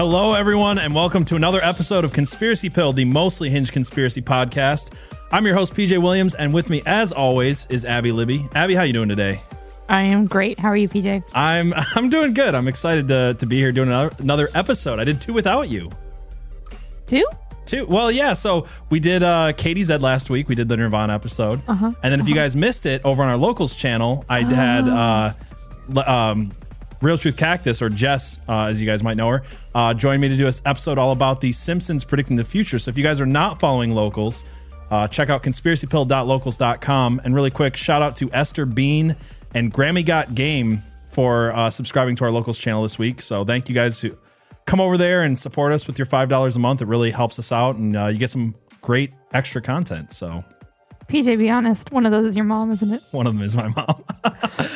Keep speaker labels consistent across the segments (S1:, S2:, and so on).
S1: Hello, everyone, and welcome to another episode of Conspiracy Pilled, the mostly hinged conspiracy podcast. I'm your host, PJ Williams, and with me, as always, is Abby Libby. Abby, how are you doing today?
S2: I am great. How are you, PJ?
S1: I'm I'm doing good. I'm excited to, to be here doing another, another episode. I did two without you.
S2: Two?
S1: Two. Well, yeah. So we did uh, Katie Zed last week. We did the Nirvana episode,
S2: Uh-huh.
S1: and then if you guys missed it over on our locals channel, I had uh, um, Real Truth Cactus or Jess, uh, as you guys might know her, uh, join me to do this episode all about the Simpsons predicting the future. So if you guys are not following locals, uh, check out conspiracypilled.locals.com. And really quick, shout out to Esther Bean and Grammy Got Game for uh, subscribing to our locals channel this week. So thank you guys who come over there and support us with your five dollars a month. It really helps us out, and uh, you get some great extra content. So
S2: PJ, be honest. One of those is your mom, isn't it?
S1: one of them is my mom.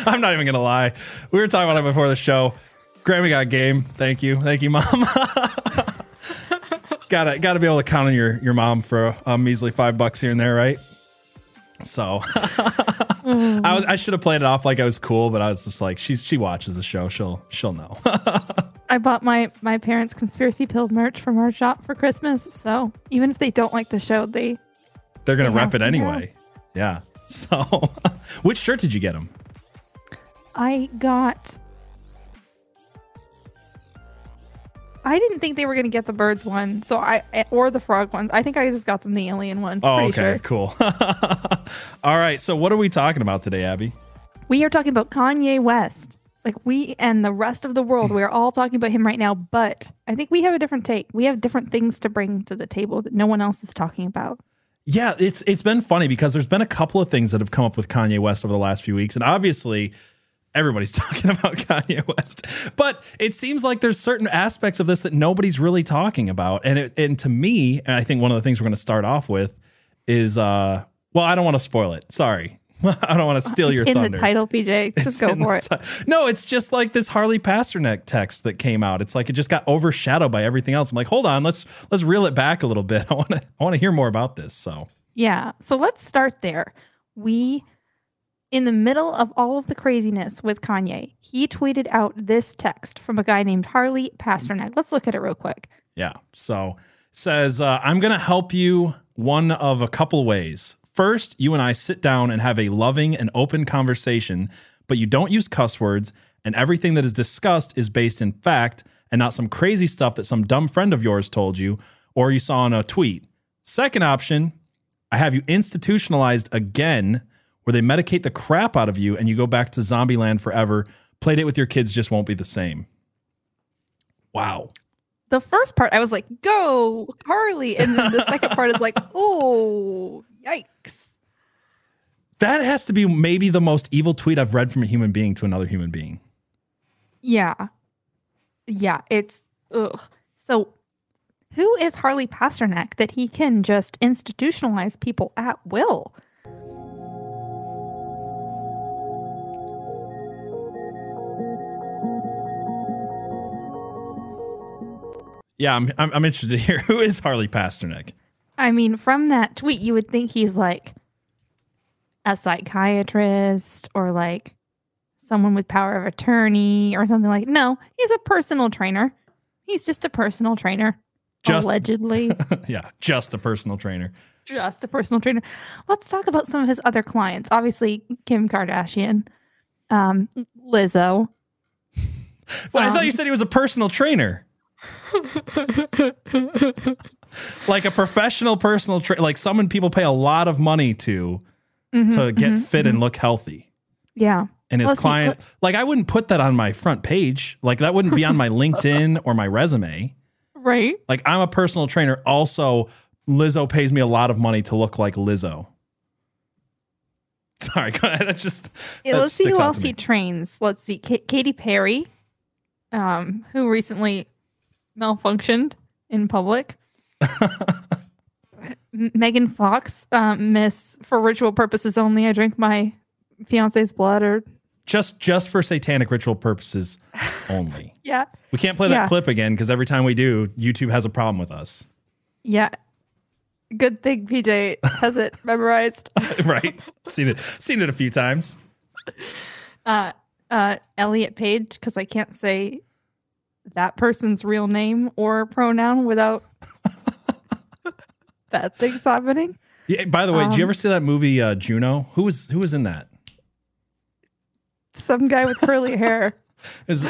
S1: I'm not even gonna lie. We were talking about it before the show. Grammy got game. Thank you, thank you, mom. gotta gotta be able to count on your your mom for a, measly five bucks here and there, right? So I was I should have played it off like I was cool, but I was just like she's she watches the show. She'll she'll know.
S2: I bought my my parents' conspiracy pilled merch from our shop for Christmas. So even if they don't like the show, they
S1: They're gonna
S2: They
S1: rep it
S2: to, yeah.
S1: anyway. Yeah. So, which shirt did you get them?
S2: I got. I didn't think they were going to get the birds one, so I or the frog one. I think I just got them the alien one.
S1: Oh, okay,
S2: sure.
S1: cool. All right. So, what are we talking about today, Abby?
S2: We are talking about Kanye West. Like we and the rest of the world, we are all talking about him right now. But I think we have a different take. We have different things to bring to the table that no one else is talking about.
S1: Yeah, it's it's been funny because there's been a couple of things that have come up with Kanye West over the last few weeks, and obviously everybody's talking about Kanye West. But it seems like there's certain aspects of this that nobody's really talking about, and it, and to me, and I think one of the things we're going to start off with is uh, well, I don't want to spoil it. Sorry, I don't want to steal your
S2: in
S1: thunder.
S2: the title, PJ. Just go for it.
S1: No, it's just like this Harley Pasternak text that came out. It's like it just got overshadowed by everything else. I'm like, hold on, let's let's reel it back a little bit. I want to I want to hear more about this. So
S2: Yeah. So let's start there. We, in the middle of all of the craziness with Kanye, he tweeted out this text from a guy named Harley Pasternak. Let's look at it real quick.
S1: yeah, so says uh, I'm gonna help you one of a couple ways. First, you and I sit down and have a loving and open conversation, but you don't use cuss words, and everything that is discussed is based in fact and not some crazy stuff that some dumb friend of yours told you or you saw in a tweet. Second option, I have you institutionalized again, where they medicate the crap out of you and you go back to zombie land forever. Play date with your kids just won't be the same. Wow.
S2: The first part, I was like, go, Harley. And then the second part is like, oh, yikes.
S1: That has to be maybe the most evil tweet I've read from a human being to another human being.
S2: Yeah. Yeah. It's, ugh. So, who is Harley Pasternak that he can just institutionalize people at will?
S1: Yeah, I'm, I'm, I'm interested to hear who is Harley Pasternak?
S2: I mean, from that tweet, you would think he's like a psychiatrist or like someone with power of attorney or something like. No, he's a personal trainer. He's just a personal trainer,
S1: Just-
S2: allegedly,
S1: yeah, just a personal trainer.
S2: just a personal trainer. Let's talk about some of his other clients. Obviously, Kim Kardashian, um, Lizzo.
S1: Well, I thought you
S2: Um,
S1: said he was a personal trainer. Like a professional personal trainer, like someone people pay a lot of money to
S2: Mhm,
S1: to get
S2: mhm,
S1: fit
S2: mhm.
S1: and look healthy.
S2: Yeah.
S1: And his
S2: Well, see,
S1: client, like I wouldn't put that on my front page. Like that wouldn't be on my LinkedIn or my resume.
S2: Right.
S1: Like I'm a personal trainer. Also, Lizzo pays me a lot of money to look like Lizzo. Sorry, go ahead. That's just
S2: Yeah,
S1: that
S2: let's see who else he trains. Let's see, Ka- Katy Perry, um, who recently malfunctioned in public. Megan Fox, um, Miss for ritual purposes only. I drink my fiance's blood, or
S1: just just for satanic ritual purposes only.
S2: yeah,
S1: We can't play that
S2: Yeah.
S1: clip again because every time we do, YouTube has a problem with us.
S2: yeah. Good thing PJ has it memorized.
S1: right? seen it seen it a few times.
S2: Uh, uh, Elliot Page, because I can't say that person's real name or pronoun without that things happening.
S1: Yeah. By the way, did you
S2: Um,
S1: ever see that movie uh, Juno? Who was who was in that?
S2: Some guy with curly hair
S1: Is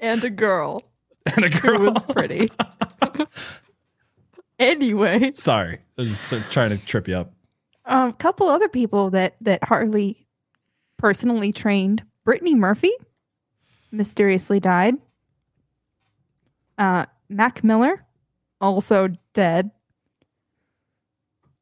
S2: and a girl
S1: and a
S2: who
S1: girl.
S2: was pretty. anyway,
S1: Sorry, I was just uh, trying to trip you up.
S2: a um, couple other people that that Harley personally trained. Brittany Murphy mysteriously died. Uh, Mac Miller also dead.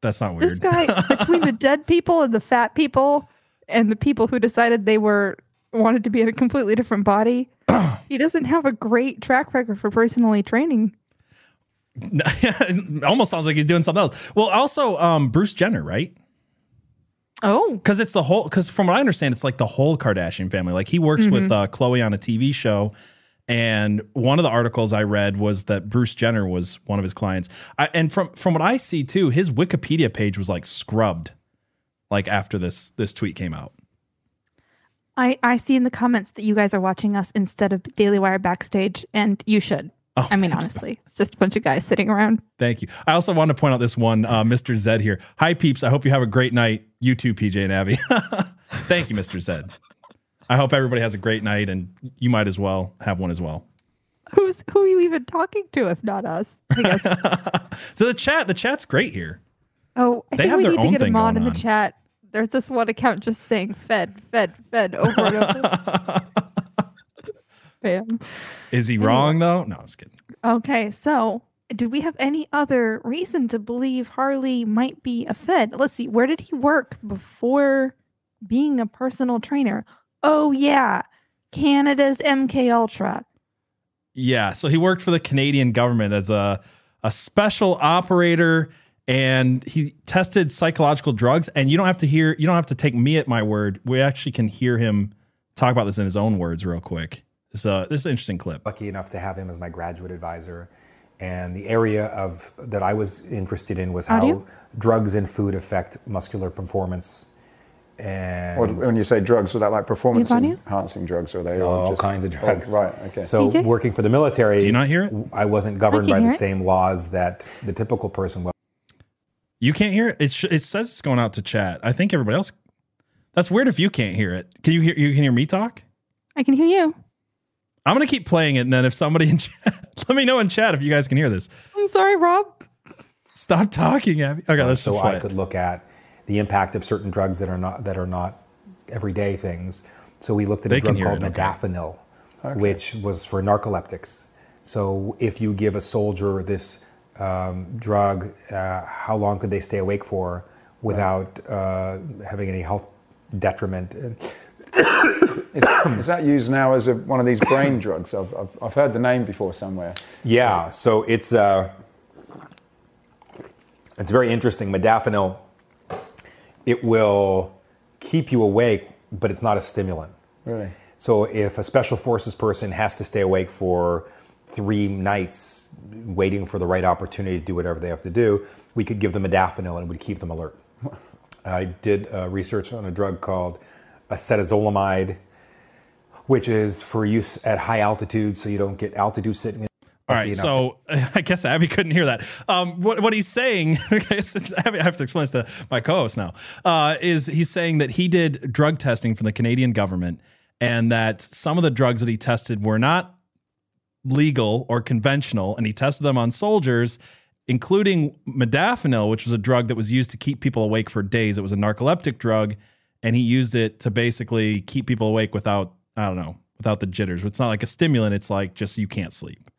S1: That's not weird.
S2: This guy between the dead people and the fat people and the people who decided they were wanted to be in a completely different body. he doesn't have a great track record for personally training.
S1: almost sounds like he's doing something else. Well, also um, Bruce Jenner, right?
S2: Oh,
S1: Because it's the whole. Because from what I understand, it's like the whole Kardashian family. Like he works with uh, Khloe on a TV show, and one of the articles I read was that Bruce Jenner was one of his clients. I, and from from what I see too, his Wikipedia page was like scrubbed, like after this this tweet came out.
S2: I I see in the comments that you guys are watching us instead of Daily Wire backstage, and you should.
S1: Oh,
S2: I mean, honestly, it's just a bunch of guys sitting around.
S1: Thank you. I also want to point out this one, uh, Mr. Zed here. Hi, peeps. I hope you have a great night. You too, PJ and Abby. Thank you, Mr. Zed. I hope everybody has a great night, and you might as well have one as well.
S2: Who's who are you even talking to if not us?
S1: So the chat, the chat's great here.
S2: Oh, I
S1: They
S2: think
S1: have
S2: we
S1: their
S2: need to
S1: own
S2: get a
S1: thing
S2: mod in the
S1: on.
S2: chat. There's this one account just saying "fed, fed, fed" over and over. Spam.
S1: Is he wrong though? No, I was kidding.
S2: Okay, so do we have any other reason to believe Harley might be a Fed? Let's see, where did he work before being a personal trainer? Oh yeah, Canada's MK Ultra.
S1: Yeah, so he worked for the Canadian government as a a special operator and he tested psychological drugs and you don't have to hear you don't have to take me at my word. We actually can hear him talk about this in his own words real quick. So this is an interesting clip.
S3: lucky enough to have him as my graduate advisor. And the area of that I was interested in was how
S2: Audio?
S3: drugs and food affect muscular performance and
S4: Or when you say drugs, are that like performance
S2: You have audio?
S4: enhancing drugs? Or are they
S3: all
S4: just-
S3: kinds of
S4: oh,
S3: drugs.
S4: right. Okay.
S3: So
S2: DJ?
S3: working for the military,
S1: Do you not hear it?
S3: I wasn't governed
S2: can
S3: by the
S2: it.
S3: same laws that the typical person was.
S1: You can't hear it. It, sh- it says it's going out to chat. I think everybody else. That's weird if you can't hear it. Can you hear? You can hear me talk.
S2: I can hear you.
S1: I'm gonna keep playing it, and then if somebody in chat, let me know in chat if you guys can hear this.
S2: I'm sorry, Rob.
S1: Stop talking, Abby. Okay, let's
S3: so
S1: just
S3: I
S1: it.
S3: could look at the impact of certain drugs that are not that are not everyday things. So we looked at
S1: They
S3: a drug called
S1: it, okay.
S3: which was for narcoleptics. So if you give a soldier this um, drug, uh, how long could they stay awake for without uh, having any health detriment?
S4: Is, is that used now as a, one of these brain drugs? I've, I've, I've heard the name before somewhere.
S3: Yeah, so it's uh, it's very interesting. Modafinil, it will keep you awake, but it's not a stimulant.
S4: Really?
S3: So if a special forces person has to stay awake for three nights waiting for the right opportunity to do whatever they have to do, we could give them modafinil and it would keep them alert. I did uh, research on a drug called acetazolamide, which is for use at high altitude, so you don't get altitude sickness.
S1: All right, so I guess Abby couldn't hear that. Um, what what he's saying, I Abby, I have to explain this to my co-host now. Uh, is he's saying that he did drug testing for the Canadian government, and that some of the drugs that he tested were not legal or conventional, and he tested them on soldiers, including modafinil, which was a drug that was used to keep people awake for days. It was a narcoleptic drug, and he used it to basically keep people awake without I don't know without the jitters. It's not like a stimulant; it's like just you can't sleep.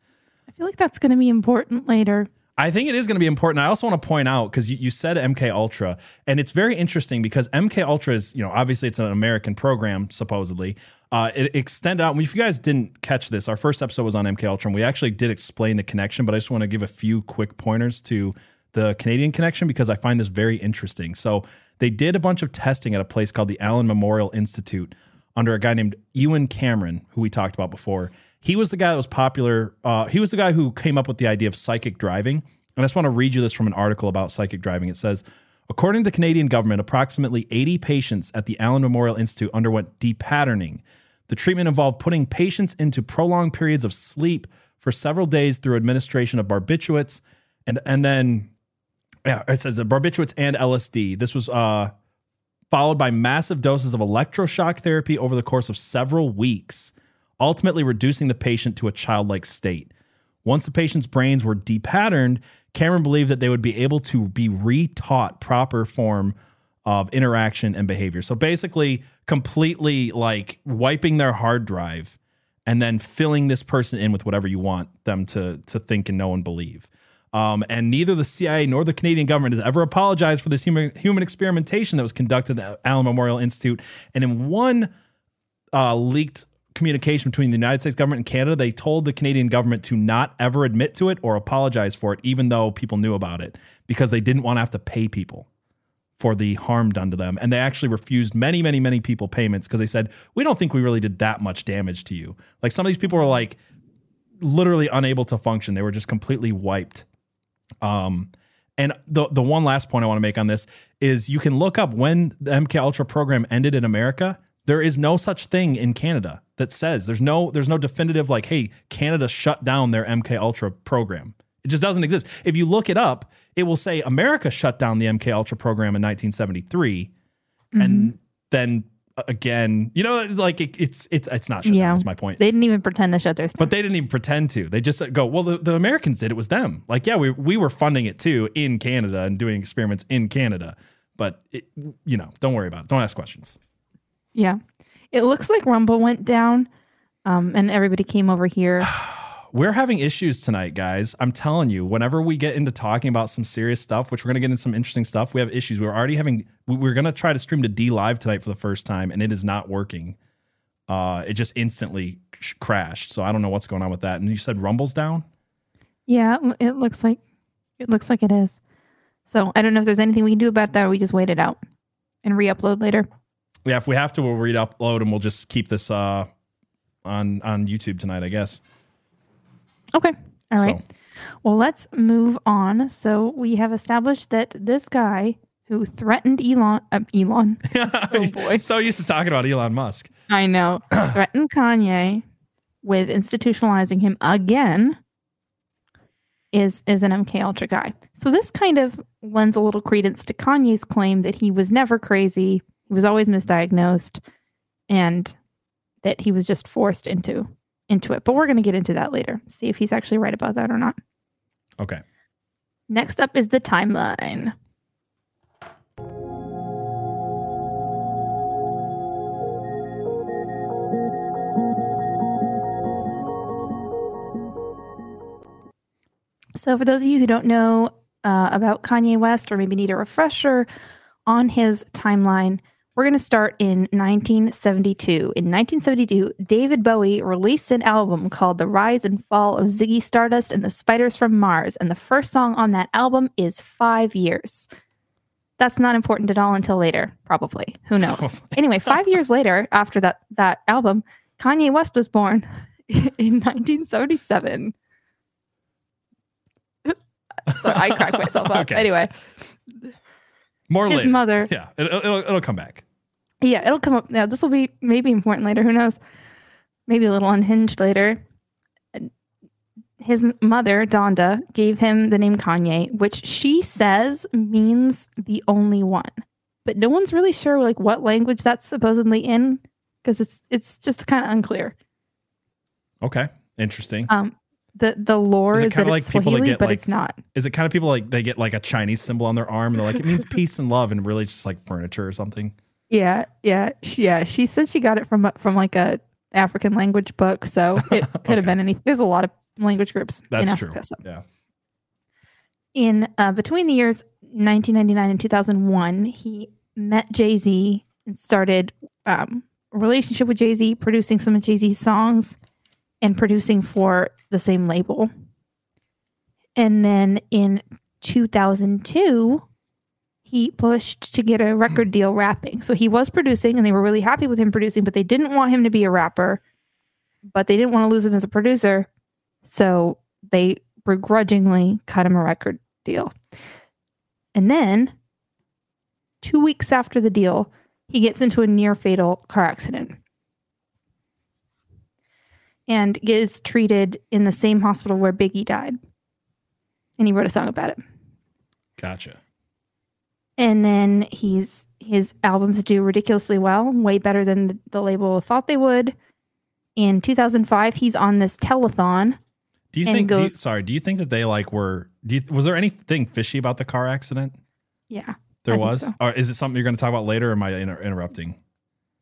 S2: I feel like that's going to be important later.
S1: I think it is going to be important. I also want to point out because you, you said MK Ultra, and it's very interesting because MK Ultra is, you know, obviously it's an American program supposedly. Uh, it extended out. If you guys didn't catch this, our first episode was on MK Ultra, and we actually did explain the connection. But I just want to give a few quick pointers to the Canadian connection because I find this very interesting. So they did a bunch of testing at a place called the Allen Memorial Institute under a guy named Ewen Cameron, who we talked about before. He was the guy that was popular. Uh, he was the guy who came up with the idea of psychic driving. And I just want to read you this from an article about psychic driving. It says, according to the Canadian government, approximately 80 patients at the Allen Memorial Institute underwent depatterning. The treatment involved putting patients into prolonged periods of sleep for several days through administration of barbiturates and and then yeah, it says barbiturates and LSD. This was uh, followed by massive doses of electroshock therapy over the course of several weeks, ultimately reducing the patient to a childlike state. Once the patient's brains were depatterned, Cameron believed that they would be able to be retaught proper form of interaction and behavior. So basically, completely like wiping their hard drive and then filling this person in with whatever you want them to to think and know and believe. Um, and neither the CIA nor the Canadian government has ever apologized for this human human experimentation that was conducted at the Allen Memorial Institute. And in one uh, leaked communication between the United States government and Canada, they told the Canadian government to not ever admit to it or apologize for it, even though people knew about it, because they didn't want to have to pay people for the harm done to them. And they actually refused many, many, many people payments because they said, we don't think we really did that much damage to you. Like some of these people were like literally unable to function, they were just completely wiped. Um, and the the one last point I want to make on this is you can look up when the MK Ultra program ended in America. There is no such thing in Canada that says there's no there's no definitive like hey Canada shut down their MK Ultra program. It just doesn't exist. If you look it up, it will say America shut down the MK Ultra program in 1973, and then again, you know, like it, it's it's it's not shut
S2: Yeah.
S1: down. Is my point.
S2: They didn't even pretend to shut their
S1: But they didn't even pretend to. They just go, well, the, the Americans did. It was them. Like, yeah, we, we were funding it too in Canada and doing experiments in Canada. But, it, you know, don't worry about it. Don't ask questions.
S2: Yeah. It looks like Rumble went down um, and everybody came over here.
S1: We're having issues tonight, guys. I'm telling you, whenever we get into talking about some serious stuff, which we're going to get into some interesting stuff, we have issues. We're already having, we- we're going to try to stream to DLive tonight for the first time, and it is not working. Uh, it just instantly crashed. So I don't know what's going on with that. And you said Rumble's down?
S2: Yeah, it- looks like it looks like it is. So I don't know if there's anything we can do about that. We just wait it out and re-upload later.
S1: Yeah, if we have to, we'll re-upload and we'll just keep this uh, on on YouTube tonight, I guess.
S2: Okay. All right.
S1: So,
S2: Well, let's move on. So we have established that this guy who threatened Elon, uh, Elon, Oh, boy.
S1: so used to talking about Elon Musk.
S2: I know, threatened Kanye with institutionalizing him again is is an MK Ultra guy. So this kind of lends a little credence to Kanye's claim that he was never crazy, he was always misdiagnosed, and that he was just forced into into it. But we're going to get into that later. See if he's actually right about that or not.
S1: Okay.
S2: Next up is the timeline. So, for those of you who don't know uh, about Kanye West or maybe need a refresher on his timeline, we're going to start in 1972. In 1972, David Bowie released an album called The Rise and Fall of Ziggy Stardust and the Spiders from Mars. And the first song on that album is Five Years. That's not important at all until later, probably. Who knows? anyway, five years later, after that, that album, Kanye West was born in 1977. so I cracked myself up.
S1: Okay.
S2: Anyway,
S1: More
S2: his
S1: later.
S2: mother.
S1: Yeah, it, it'll, it'll come back.
S2: Yeah, it'll come up. Yeah, this will be maybe important later. Who knows? Maybe a little unhinged later. His mother, Donda, gave him the name Kanye, which she says means the only one. But no one's really sure like what language that's supposedly in because it's it's just kind of unclear.
S1: Okay, interesting.
S2: Um, the the lore
S1: Is
S2: is, that
S1: like
S2: it's
S1: people that
S2: Swahili,
S1: get,
S2: but
S1: like-
S2: it's not.
S1: Is it kind of people like they get like a Chinese symbol on their arm and they're like it means peace and love and really it's just like furniture or something?
S2: Yeah, yeah, she, yeah. She said she got it from from like a African language book, so it could
S1: Okay.
S2: have been any. There's a lot of language groups
S1: That's
S2: in
S1: true.
S2: Africa. So.
S1: Yeah.
S2: In uh, between the years 1999 and 2001, he met Jay Z and started um, a relationship with Jay Z, producing some of Jay Z's songs and producing for the same label. And then in 2002, he pushed to get a record deal rapping. So he was producing and they were really happy with him producing, but they didn't want him to be a rapper, but they didn't want to lose him as a producer. So they begrudgingly cut him a record deal. And then two weeks after the deal, he gets into a near fatal car accident. and is treated in the same hospital where Biggie died. And he wrote a song about it.
S1: Gotcha.
S2: And then he's his albums do ridiculously well, way better than the, the label thought they would. In 2005, he's on this telethon.
S1: Do you think? do you- sorry. Do you think that they like were? Do you, was there anything fishy about the car accident?
S2: Yeah.
S1: There
S2: I
S1: was.
S2: so.
S1: Or is it something you're going to talk about later? Or am I inter- interrupting?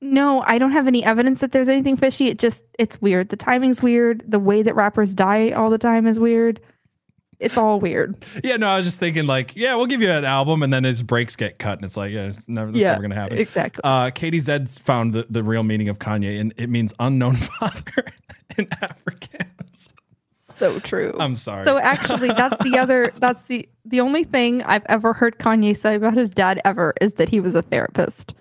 S2: No, I don't have any evidence that there's anything fishy. It just it's weird. The timing's weird. The way that rappers die all the time is weird. It's all weird.
S1: Yeah, no, I was just thinking like, yeah, we'll give you an album, and then his brakes get cut, and it's like, yeah, it's never, this
S2: Yeah,
S1: never gonna happen.
S2: Exactly.
S1: Uh, Katie Zeds found the, the real meaning of Kanye, and it means unknown father in Afrikaans.
S2: so true.
S1: I'm sorry.
S2: So actually, that's the other. That's the the only thing I've ever heard Kanye say about his dad ever is that he was a therapist.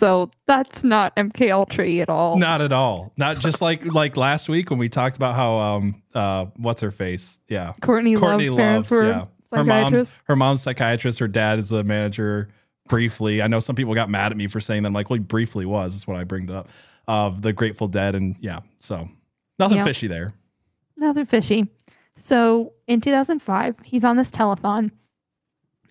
S2: So that's not MK Ultra at all.
S1: Not at all. Not just like like last week when we talked about how um uh what's her face? Yeah.
S2: Courtney,
S1: Courtney
S2: Love's parents
S1: Love,
S2: were
S1: yeah. Her mom's her mom's psychiatrist, her dad is the manager briefly. I know some people got mad at me for saying that. I'm like, well, he briefly was. That's what I bring it up. Of the Grateful Dead and yeah. So nothing
S2: Yeah.
S1: fishy there.
S2: Nothing fishy. So in 2005, he's on this telethon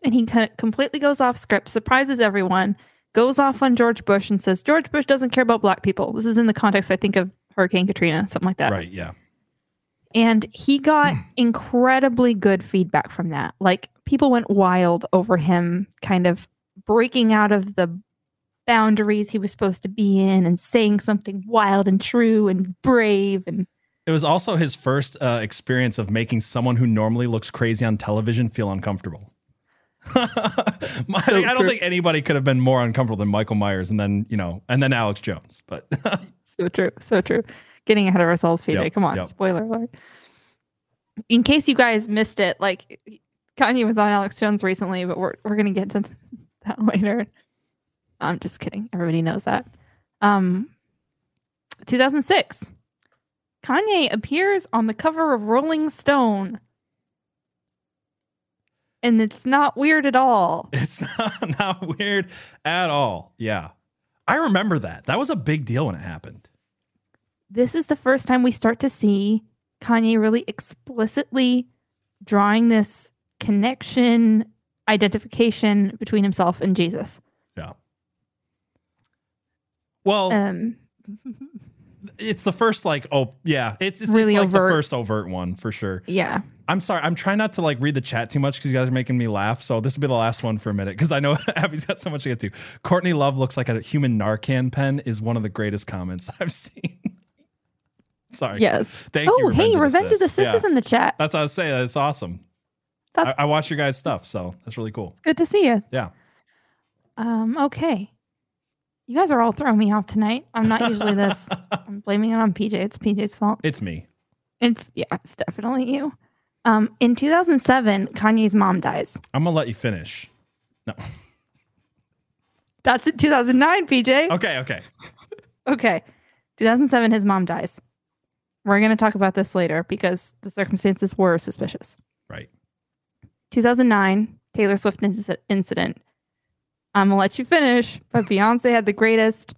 S2: and he completely goes off script, surprises everyone, goes off on George Bush and says, George Bush doesn't care about black people. This is in the context, I think, of Hurricane Katrina, something like that.
S1: Right, yeah.
S2: And he got incredibly good feedback from that. Like people went wild over him kind of breaking out of the boundaries he was supposed to be in and saying something wild and true and brave and
S1: It was also his first uh, experience of making someone who normally looks crazy on television feel uncomfortable. My- I don't think anybody could have been more uncomfortable than Michael Myers, and then you know, and then Alex Jones. But
S2: So true. So true. Getting ahead of ourselves, PJ.
S1: Yep,
S2: Come on.
S1: yep.
S2: Spoiler alert. In case you guys missed it, like Kanye was on Alex Jones recently, but we're we're gonna get to that later. I'm just kidding. Everybody knows that. Um 2006. Kanye appears on the cover of Rolling Stone. And it's not weird at all.
S1: it's not, not weird at all. Yeah, I remember that. That was a big deal when it happened.
S2: this is the first time we start to see Kanye really explicitly drawing this connection, identification between himself and Jesus.
S1: Yeah. Well,
S2: Um,
S1: it's the first like oh yeah, it's it's,
S2: Really
S1: it's like
S2: overt.
S1: the first overt one for sure.
S2: yeah,
S1: I'm sorry. I'm trying not to like read the chat too much because you guys are making me laugh. So this will be the last one for a minute because I know Abby's got so much to get to. Courtney Love looks like a human Narcan pen is one of the greatest comments I've seen. sorry.
S2: yes.
S1: Thank
S2: oh,
S1: you.
S2: hey, Revenge of the Cis
S1: Yeah.
S2: is in the chat.
S1: That's what I was saying. That's awesome. I,
S2: That's
S1: I watch your guys' stuff, so that's really cool.
S2: good to see you.
S1: Yeah.
S2: Um, okay. You guys are all throwing me off tonight. I'm not usually this. I'm blaming it on PJ. It's PJ's fault.
S1: It's me.
S2: It's yeah, it's definitely you. Um, in 2007, Kanye's mom dies.
S1: I'm gonna let you finish. No.
S2: That's in 2009, PJ.
S1: Okay. Okay.
S2: Okay. 2007, his mom dies. We're going to talk about this later because the circumstances were suspicious.
S1: Right.
S2: 2009, Taylor Swift inci- incident. I'm going to let you finish, but Beyonce had the greatest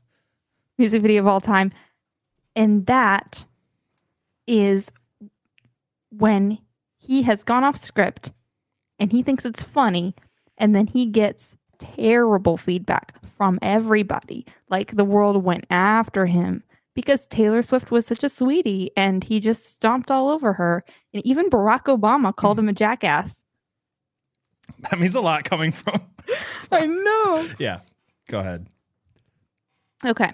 S2: music video of all time. And that is when he has gone off script and he thinks it's funny. And then he gets terrible feedback from everybody. Like the world went after him because Taylor Swift was such a sweetie and he just stomped all over her. And even Barack Obama called him a jackass.
S1: That means a lot coming from.
S2: I know.
S1: yeah. Go ahead.
S2: Okay.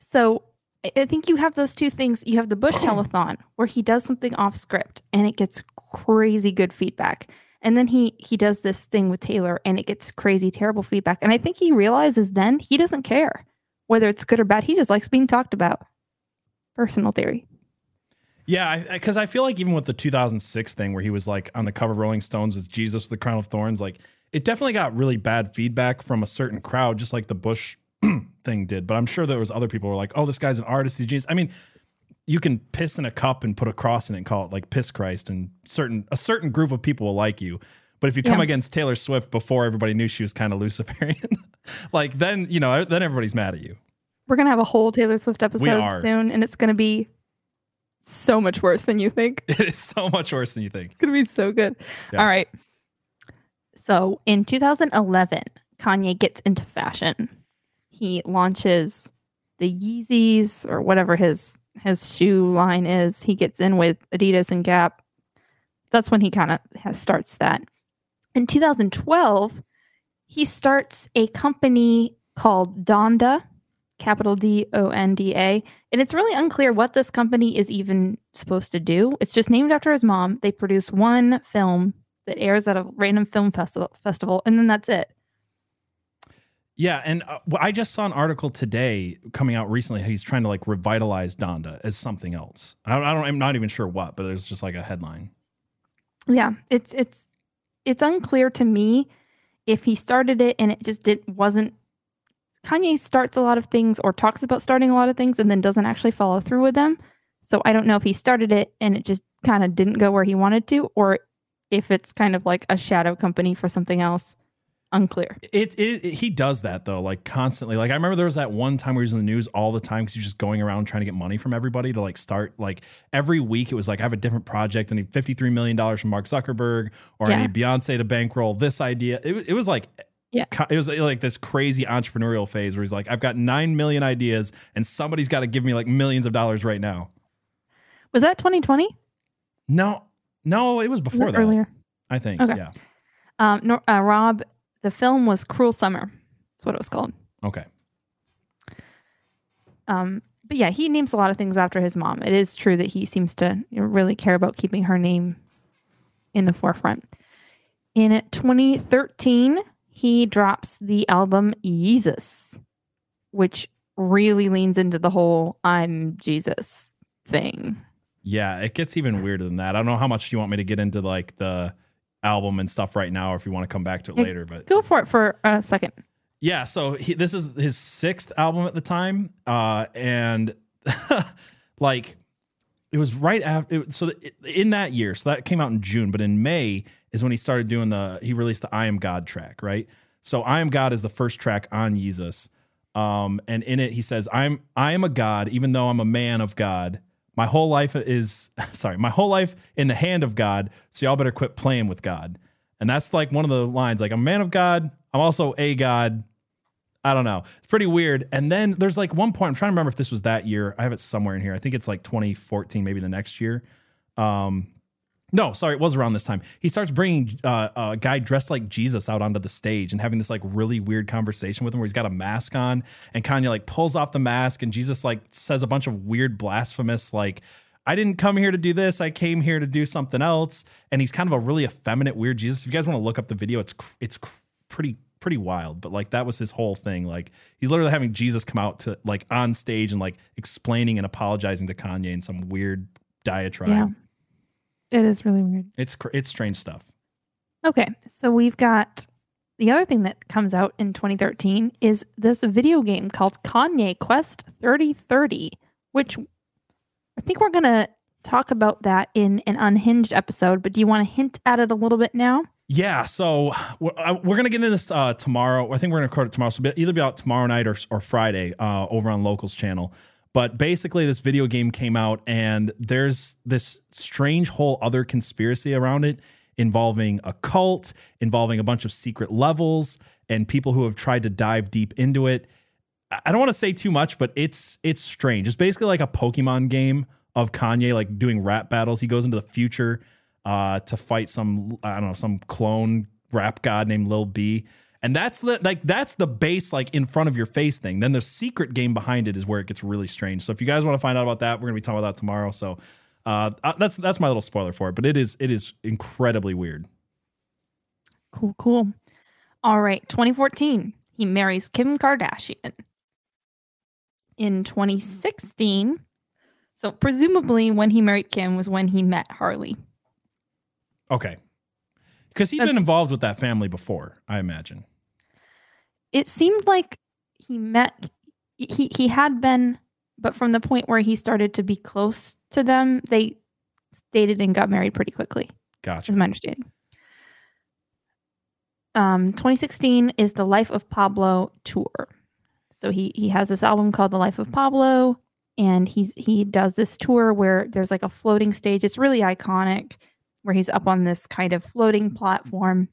S2: So I- I think you have those two things. You have the Bush telethon where he does something off script and it gets crazy good feedback. And then he he does this thing with Taylor and it gets crazy terrible feedback. And I think he realizes then he doesn't care whether it's good or bad. He just likes being talked about. Personal theory.
S1: Yeah, because I, feel like even with the 2006 thing where he was like on the cover of Rolling Stones as Jesus with the crown of thorns, like it definitely got really bad feedback from a certain crowd, just like the Bush thing did. But I'm sure there was other people who were like, "Oh, this guy's an artist, he's genius." I mean, you can piss in a cup and put a cross in it and call it like piss Christ, and certain a certain group of people will like you. But if you come
S2: Yeah.
S1: against Taylor Swift before everybody knew she was kind of Luciferian, like then you know then everybody's mad at you.
S2: We're gonna have a whole Taylor Swift episode soon, and it's gonna be so much worse than you think.
S1: It is so much worse than you think.
S2: It's gonna be so good.
S1: Yeah.
S2: All right. So in 2011, Kanye gets into fashion. He launches the Yeezys or whatever his his shoe line is. He gets in with Adidas and Gap. That's when he kind of starts that. In 2012, he starts a company called Donda, capital D O N D A, and it's really unclear what this company is even supposed to do. It's just named after his mom. They produce one film that airs at a random film festival, festival, and then that's it.
S1: Yeah, and uh, I just saw an article today coming out recently. He's trying to like revitalize Donda as something else. I don't, I don't. I'm not even sure what, but there's just like a headline.
S2: Yeah, it's it's it's unclear to me if he started it and it just did wasn't. Kanye starts a lot of things or talks about starting a lot of things and then doesn't actually follow through with them. So I don't know if he started it and it just kind of didn't go where he wanted to, or if it's kind of like a shadow company for something else. Unclear.
S1: It, it, it- he does that though, like constantly. Like I remember there was that one time where he was in the news all the time because he was just going around trying to get money from everybody to like start like every week. It was like I have a different project. I need fifty three million dollars from Mark Zuckerberg, or I need Beyonce to bankroll this idea. It, it was like.
S2: Yeah.
S1: It was like this crazy entrepreneurial phase where he's like, I've got nine million ideas and somebody's got to give me like millions of dollars right now.
S2: Was that 2020?
S1: No, no, it was
S2: Was
S1: before
S2: that
S1: that.
S2: earlier?
S1: I think.
S2: Okay.
S1: Yeah.
S2: Um, no, uh, Rob, the film was Cruel Summer. That's what it was called.
S1: Okay.
S2: Um, but yeah, he names a lot of things after his mom. It is true that he seems to really care about keeping her name in the forefront. In 2013, he drops the album Yeezus, which really leans into the whole I'm Jesus thing.
S1: Yeah, it gets even weirder than that. I don't know how much you want me to get into like the album and stuff right now, or if you want to come back to it
S2: Yeah,
S1: later. But
S2: Go for it for a second.
S1: yeah, so he, this is his sixth album at the time, uh, and like it was right after. It, so that- in that year, so that came out in June, but in May is when he started doing the. He released the "I Am God" track, right? So "I Am God" is the first track on Yeezus. um, and in it he says, "I'm I am a God, even though I'm a man of God." My whole life is sorry, my whole life in the hand of God. So y'all better quit playing with God. And that's like one of the lines. Like I'm a man of God. I'm also a God. I don't know. It's pretty weird. And then there's like one point. I'm trying to remember if this was that year. I have it somewhere in here. I think it's like 2014, maybe the next year. Um, no, sorry, it was around this time. He starts bringing uh, a guy dressed like Jesus out onto the stage and having this like really weird conversation with him where he's got a mask on and Kanye like pulls off the mask and Jesus like says a bunch of weird blasphemous like I didn't come here to do this. I came here to do something else. And he's kind of a really effeminate weird Jesus. If you guys want to look up the video, it's it's pretty pretty wild. But like that was his whole thing. Like he's literally having Jesus come out to like on stage and like explaining and apologizing to Kanye in some weird diatribe.
S2: Yeah. It is really weird.
S1: It's cr- it's strange stuff.
S2: Okay, so we've got the other thing that comes out in 2013 is this video game called Kanye Quest 3030, which I think we're going to talk about that in an unhinged episode, but do you want to hint at it a little bit now?
S1: Yeah, so we're, we're gonna get into this uh, tomorrow. I think we're gonna record it tomorrow. So it'll either be out tomorrow night or, or Friday uh, over on Locals channel. But basically, this video game came out, and there's this strange whole other conspiracy around it involving a cult, involving a bunch of secret levels, and people who have tried to dive deep into it. I don't want to say too much, but it's it's strange. It's basically like a Pokemon game of Kanye like doing rap battles. He goes into the future uh, to fight some I don't know some clone rap god named Lil B. And that's the like that's the base like in front of your face thing. Then the secret game behind it is where it gets really strange. So if you guys want to find out about that, we're gonna be talking about that tomorrow. So uh, uh, that's that's my little spoiler for it. But it is it is incredibly weird.
S2: Cool, cool. All right, 2014, he marries Kim Kardashian. In 2016, so presumably when he married Kim was when he met Harley.
S1: Okay, because he'd been involved with that family before, I imagine.
S2: It seemed like he met he he had been but from the point where he started to be close to them, they dated and got married pretty quickly.
S1: Gotcha.
S2: is my understanding. Um, 2016 is the Life of Pablo tour. So he he has this album called The Life of Pablo, and he's he does this tour where there's like a floating stage. It's really iconic, where he's up on this kind of floating platform.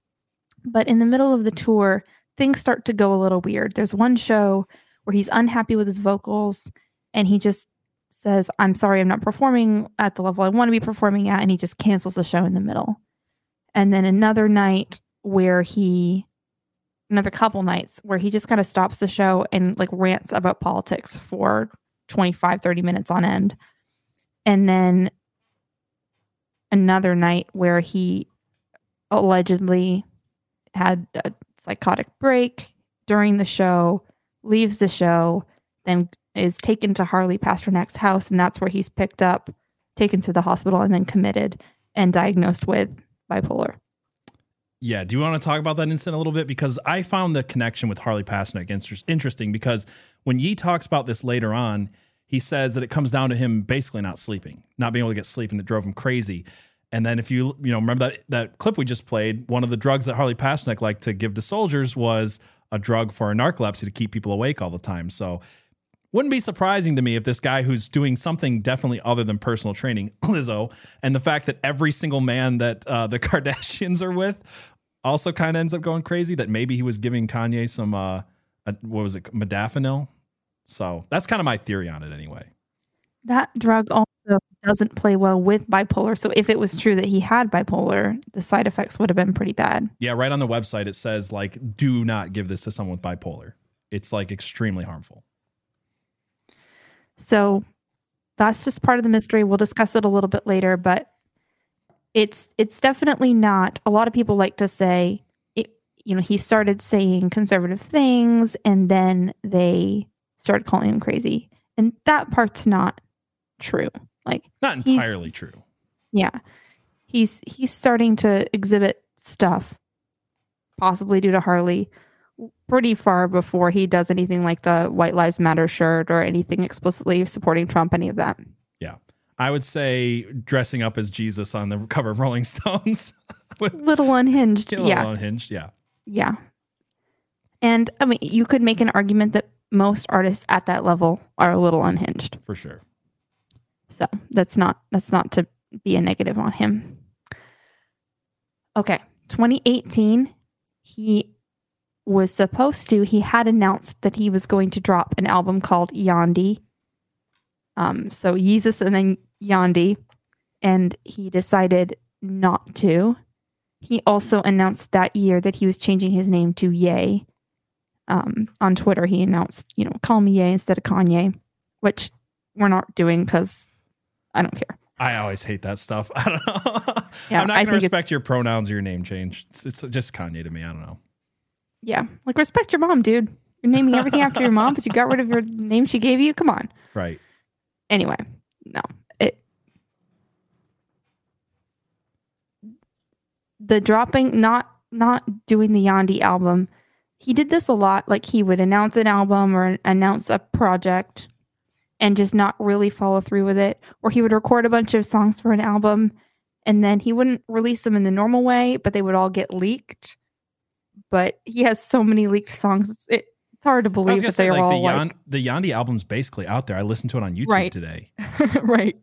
S2: But in the middle of the tour, things start to go a little weird. There's one show where he's unhappy with his vocals, and he just says, "I'm sorry, I'm not performing at the level I want to be performing at," and he just cancels the show in the middle. And then another night where he another couple nights where he just kind of stops the show and like rants about politics for 25 30 minutes on end and then another night where he allegedly had a psychotic break during the show leaves the show then is taken to harley pasternak's house and that's where he's picked up taken to the hospital and then committed and diagnosed with bipolar
S1: Yeah. Do you want to talk about that incident a little bit? Because I found the connection with Harley Pasternak inter- interesting because when Ye talks about this later on, he says that it comes down to him basically not sleeping, not being able to get sleep, and it drove him crazy. And then if you you know remember that that clip we just played, one of the drugs that Harley Pasternak liked to give to soldiers was a drug for narcolepsy to keep people awake all the time. So wouldn't be surprising to me if this guy who's doing something definitely other than personal training, Lizzo, and the fact that every single man that uh, the Kardashians are with also kind of ends up going crazy. That maybe he was giving Kanye some uh, uh what was it, modafinil. So that's kind of my theory on it, anyway.
S2: That drug doesn't play well with bipolar. So if it was true that he had bipolar, the side effects would have been pretty bad.
S1: Yeah, right on the website it says like, do not give this to someone with bipolar. It's like extremely harmful.
S2: So that's just part of the mystery. We'll discuss it a little bit later, but it's it's definitely not. A lot of people like to say it, you know, he started saying conservative things and then they started calling him crazy. And that part's not true. Like
S1: Not entirely true.
S2: Yeah. He's he's starting to exhibit stuff possibly due to Harley pretty far before he does anything like the White Lives Matter shirt or anything explicitly supporting Trump any of that. Yeah.
S1: I would say dressing up as Jesus on the cover of Rolling Stones. with
S2: Little unhinged.
S1: a little
S2: Yeah.
S1: unhinged. Yeah.
S2: Yeah. And I mean you could make an argument that most artists at that level are a little unhinged.
S1: For sure.
S2: So that's not that's not to be a negative on him. Okay, 2018, he was supposed to. He had announced that he was going to drop an album called Yandhi. Um, so Yeezus and then Yandhi, and he decided not to. He also announced that year that he was changing his name to Ye. Um, on Twitter, he announced, you know, call me Ye instead of Kanye, which we're not doing because I don't care.
S1: I always hate that stuff. I don't know.
S2: Yeah,
S1: I'm not going to respect your pronouns or your name change. It's, it's just Kanye to me. I don't know.
S2: Yeah. Like respect your mom, dude. You're naming everything after your mom, but you got rid of your name she gave you. Come on.
S1: Right.
S2: Anyway, no. It the dropping not not doing the Yandhi album. He did this a lot. Like he would announce an album or announce a project and just not really follow through with it. Or he would record a bunch of songs for an album and then he wouldn't release them in the normal way, but they would all get leaked. But he has so many leaked songs. It's, it, it's hard to believe that
S1: say,
S2: they are
S1: like, the,
S2: all like,
S1: the Yandhi album's basically out there. I listened to it on YouTube
S2: Right.
S1: today.
S2: right.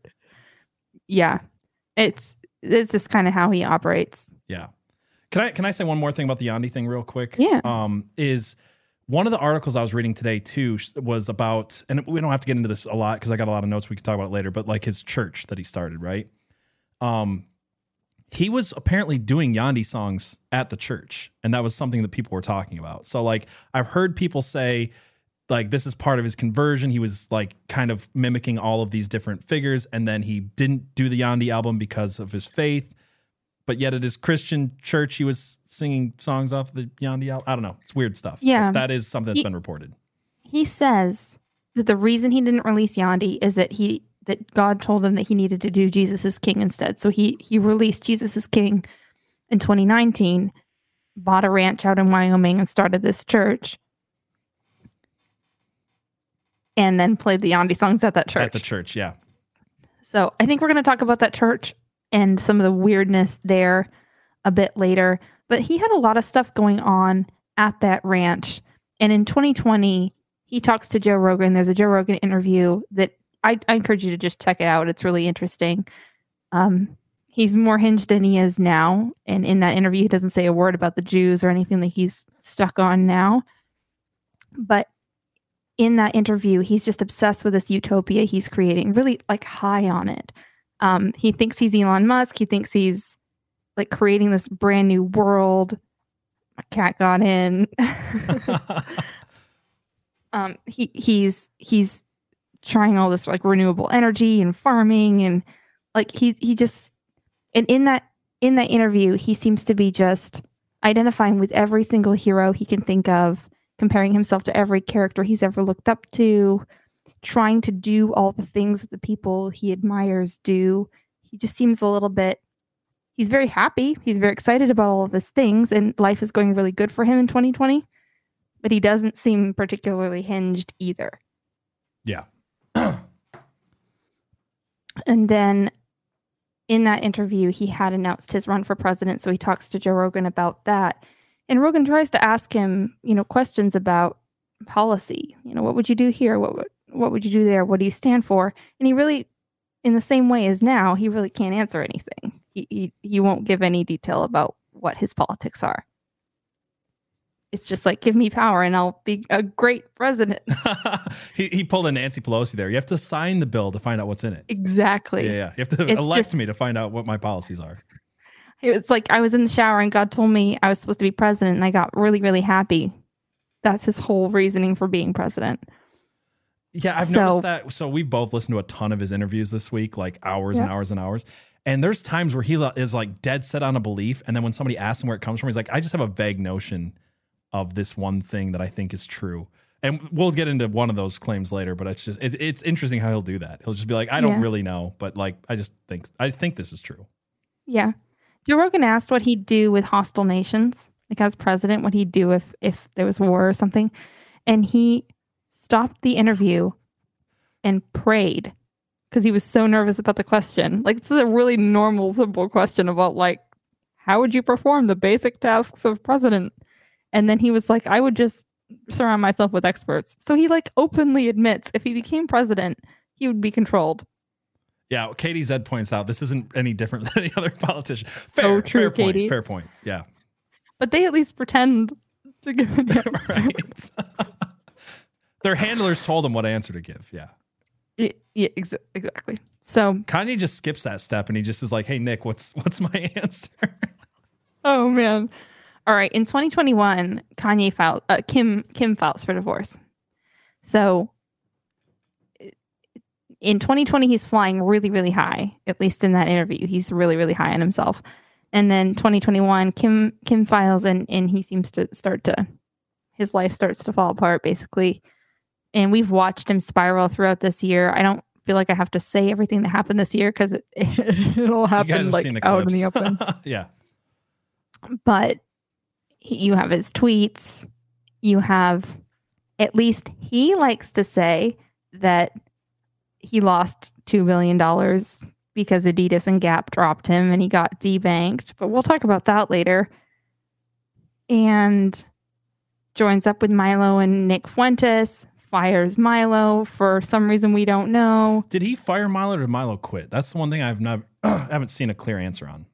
S2: Yeah. It's it's just kind of how he operates.
S1: Yeah. Can I can I say one more thing about the Yandhi thing real quick?
S2: Yeah.
S1: Um, is one of the articles I was reading today too was about, and we don't have to get into this a lot because I got a lot of notes. We could talk about it later, but like his church that he started, right? Um, he was apparently doing Yandhi songs at the church, and that was something that people were talking about. So like I've heard people say like this is part of his conversion. He was like kind of mimicking all of these different figures, and then he didn't do the Yandhi album because of his faith. But yet at his Christian church, he was singing songs off the Yandhi album. I don't know. It's weird stuff. but
S2: Yeah.
S1: that is something that's
S2: He-
S1: been reported.
S2: He says that the reason he didn't release Yandhi is that he that God told him that he needed to do Jesus is King instead. So he he released Jesus is King in 2019, bought a ranch out in Wyoming and started this church. And then played the Yandhi songs at that church.
S1: At the church, yeah.
S2: So I think we're going to talk about that church and some of the weirdness there a bit later. But he had a lot of stuff going on at that ranch. And in 2020, he talks to Joe Rogan. There's a Joe Rogan interview that I, I encourage you to just check it out. It's really interesting. Um, he's more hinged than he is now. And in that interview, he doesn't say a word about the Jews or anything that he's stuck on now. But in that interview, he's just obsessed with this utopia he's creating, really like high on it. Um, he thinks he's Elon Musk. He thinks he's like creating this brand new world. My cat got in. um, he he's he's trying all this like renewable energy and farming and like he he just and in that in that interview he seems to be just identifying with every single hero he can think of comparing himself to every character he's ever looked up to trying to do all the things that the people he admires do he just seems a little bit he's very happy he's very excited about all of his things and life is going really good for him in 2020 but he doesn't seem particularly hinged either
S1: Yeah.
S2: And then in that interview, he had announced his run for president. So he talks to Joe Rogan about that. And Rogan tries to ask him, you know, questions about policy. You know, what would you do here? What would what would you do there? What do you stand for? And he really, in the same way as now, he really can't answer anything. He he, he won't give any detail about what his politics are. It's just like give me power and I'll be a great president.
S1: he, he pulled a Nancy Pelosi there. You have to sign the bill to find out what's in it.
S2: Exactly.
S1: Yeah, yeah. You have to
S2: It's
S1: elect
S2: just-
S1: me to find out what my policies are.
S2: It's like I was in the shower and God told me I was supposed to be president and I got really, really happy. That's his whole reasoning for being president.
S1: Yeah, I've
S2: So-
S1: noticed that. So we've both listened to a ton of his interviews this week, like hours and hours and hours. And there's times where he is like dead set on a belief, and then when somebody asks him where it comes from, he's like, "I just have a vague notion of this one thing that I think is true." And we'll get into one of those claims later, but it's just it, it's interesting how he'll do that. He'll just be like, "I don't
S2: Yeah.
S1: really know, but like I just think I think this is true."
S2: Yeah. Joe Rogan asked what he'd do with hostile nations, like as president, what he'd do if if there was war or something. And he stopped the interview and prayed because he was so nervous about the question. Like this is a really normal, simple question about like how would you perform the basic tasks of president? And then he was like, I would just surround myself with experts. So he like openly admits if he became president, he would be controlled.
S1: Yeah, Katie Zed points out this isn't any different than any other politician.
S2: So
S1: Fair,
S2: true,
S1: fair point,
S2: Katie.
S1: Fair point. Yeah,
S2: But they at least pretend to give answer.
S1: right. Their handlers told them what answer to give. Yeah.
S2: Yeah, exa- exactly. So,
S1: Kanye just skips that step and he just is like, "Hey Nick, what's what's my answer?"
S2: oh man. All right. In 2021, Kanye filed, uh, Kim Kim files for divorce. So, in 2020, he's flying really, really high. At least in that interview, he's really, really high on himself. And then 2021, Kim Kim files and and he seems to start to, his life starts to fall apart basically. And we've watched him spiral throughout this year. I don't feel like I have to say everything that happened this year because it, it, will happen like out in the open.
S1: yeah.
S2: but he, you have his tweets. You have, at least he likes to say that he lost $2 billion because Adidas and Gap dropped him and he got debanked. But we'll talk about that later. And joins up with Milo and Nick Fuentes, fires Milo for some reason we don't know.
S1: Did he fire Milo or did Milo quit? That's the one thing I've never haven't seen a clear answer on.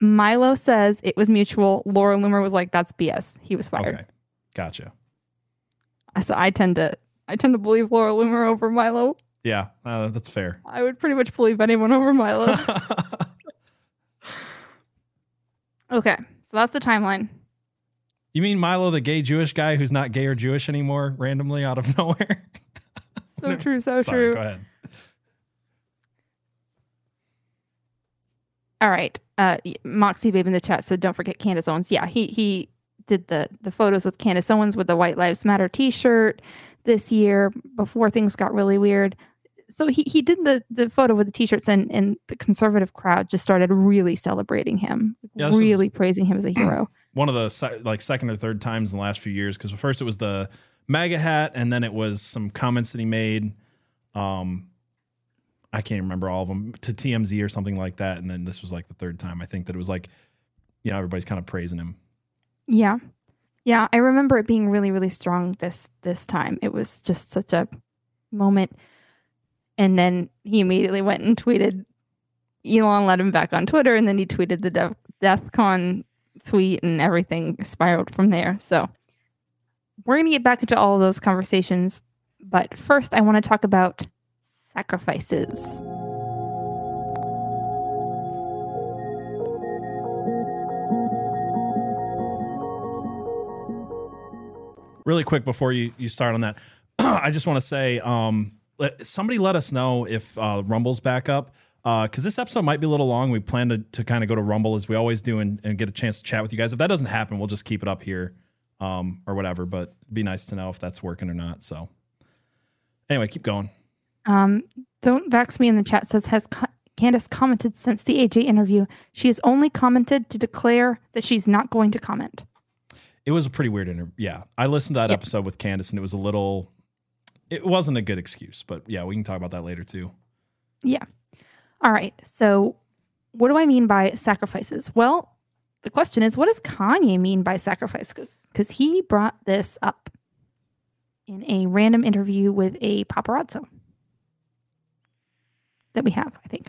S2: Milo says it was mutual. Laura Loomer was like, that's BS. He was fired.
S1: Okay. Gotcha.
S2: So I tend to I tend to believe Laura Loomer over Milo.
S1: Yeah, uh, that's fair.
S2: I would pretty much believe anyone over Milo. okay, so that's the timeline.
S1: You mean Milo, the gay Jewish guy who's not gay or Jewish anymore, randomly out of nowhere?
S2: So true, so
S1: Sorry,
S2: true.
S1: go ahead.
S2: All right, uh, Moxie Babe in the chat said, "Don't forget Candace Owens." Yeah, he he did the the photos with Candace Owens with the White Lives Matter T-shirt this year before things got really weird. So he he did the the photo with the T-shirts and and the conservative crowd just started really celebrating him,
S1: Yeah,
S2: really praising him as a hero.
S1: One of the like second or third times in the last few years, because first it was the MAGA hat, and then it was some comments that he made. Um, I can't remember all of them to TMZ or something like that, and then this was like the third time. I think that it was like, you know, everybody's kind of praising him.
S2: Yeah. Yeah, I remember it being really, really strong this this time. It was just such a moment. And then he immediately went and tweeted. Elon let him back on Twitter, and then he tweeted the Def, DEFCON tweet, and everything spiraled from there. So we're gonna get back into all those conversations, but first, I want to talk about sacrifices.
S1: really quick before you, you start on that, I just want to say um, let, somebody let us know if uh, Rumble's back up because uh, this episode might be a little long. We plan to, to kind of go to Rumble as we always do and, and, get a chance to chat with you guys. If that doesn't happen, we'll just keep it up here um, or whatever. But it'd be nice to know if that's working or not. So anyway, keep going.
S2: Um, don't vex me in the chat says has Candace commented since the AJ interview. She has only commented to declare that she's not going to comment.
S1: It was a pretty weird interview. Yeah, I listened to that yep. episode with Candace, and it was a little. It wasn't a good excuse, but yeah, we can talk about that later too.
S2: Yeah. All right. So, what do I mean by sacrifices? Well, the question is, what does Kanye mean by sacrifice? Because he brought this up in a random interview with a paparazzo that we have, I think.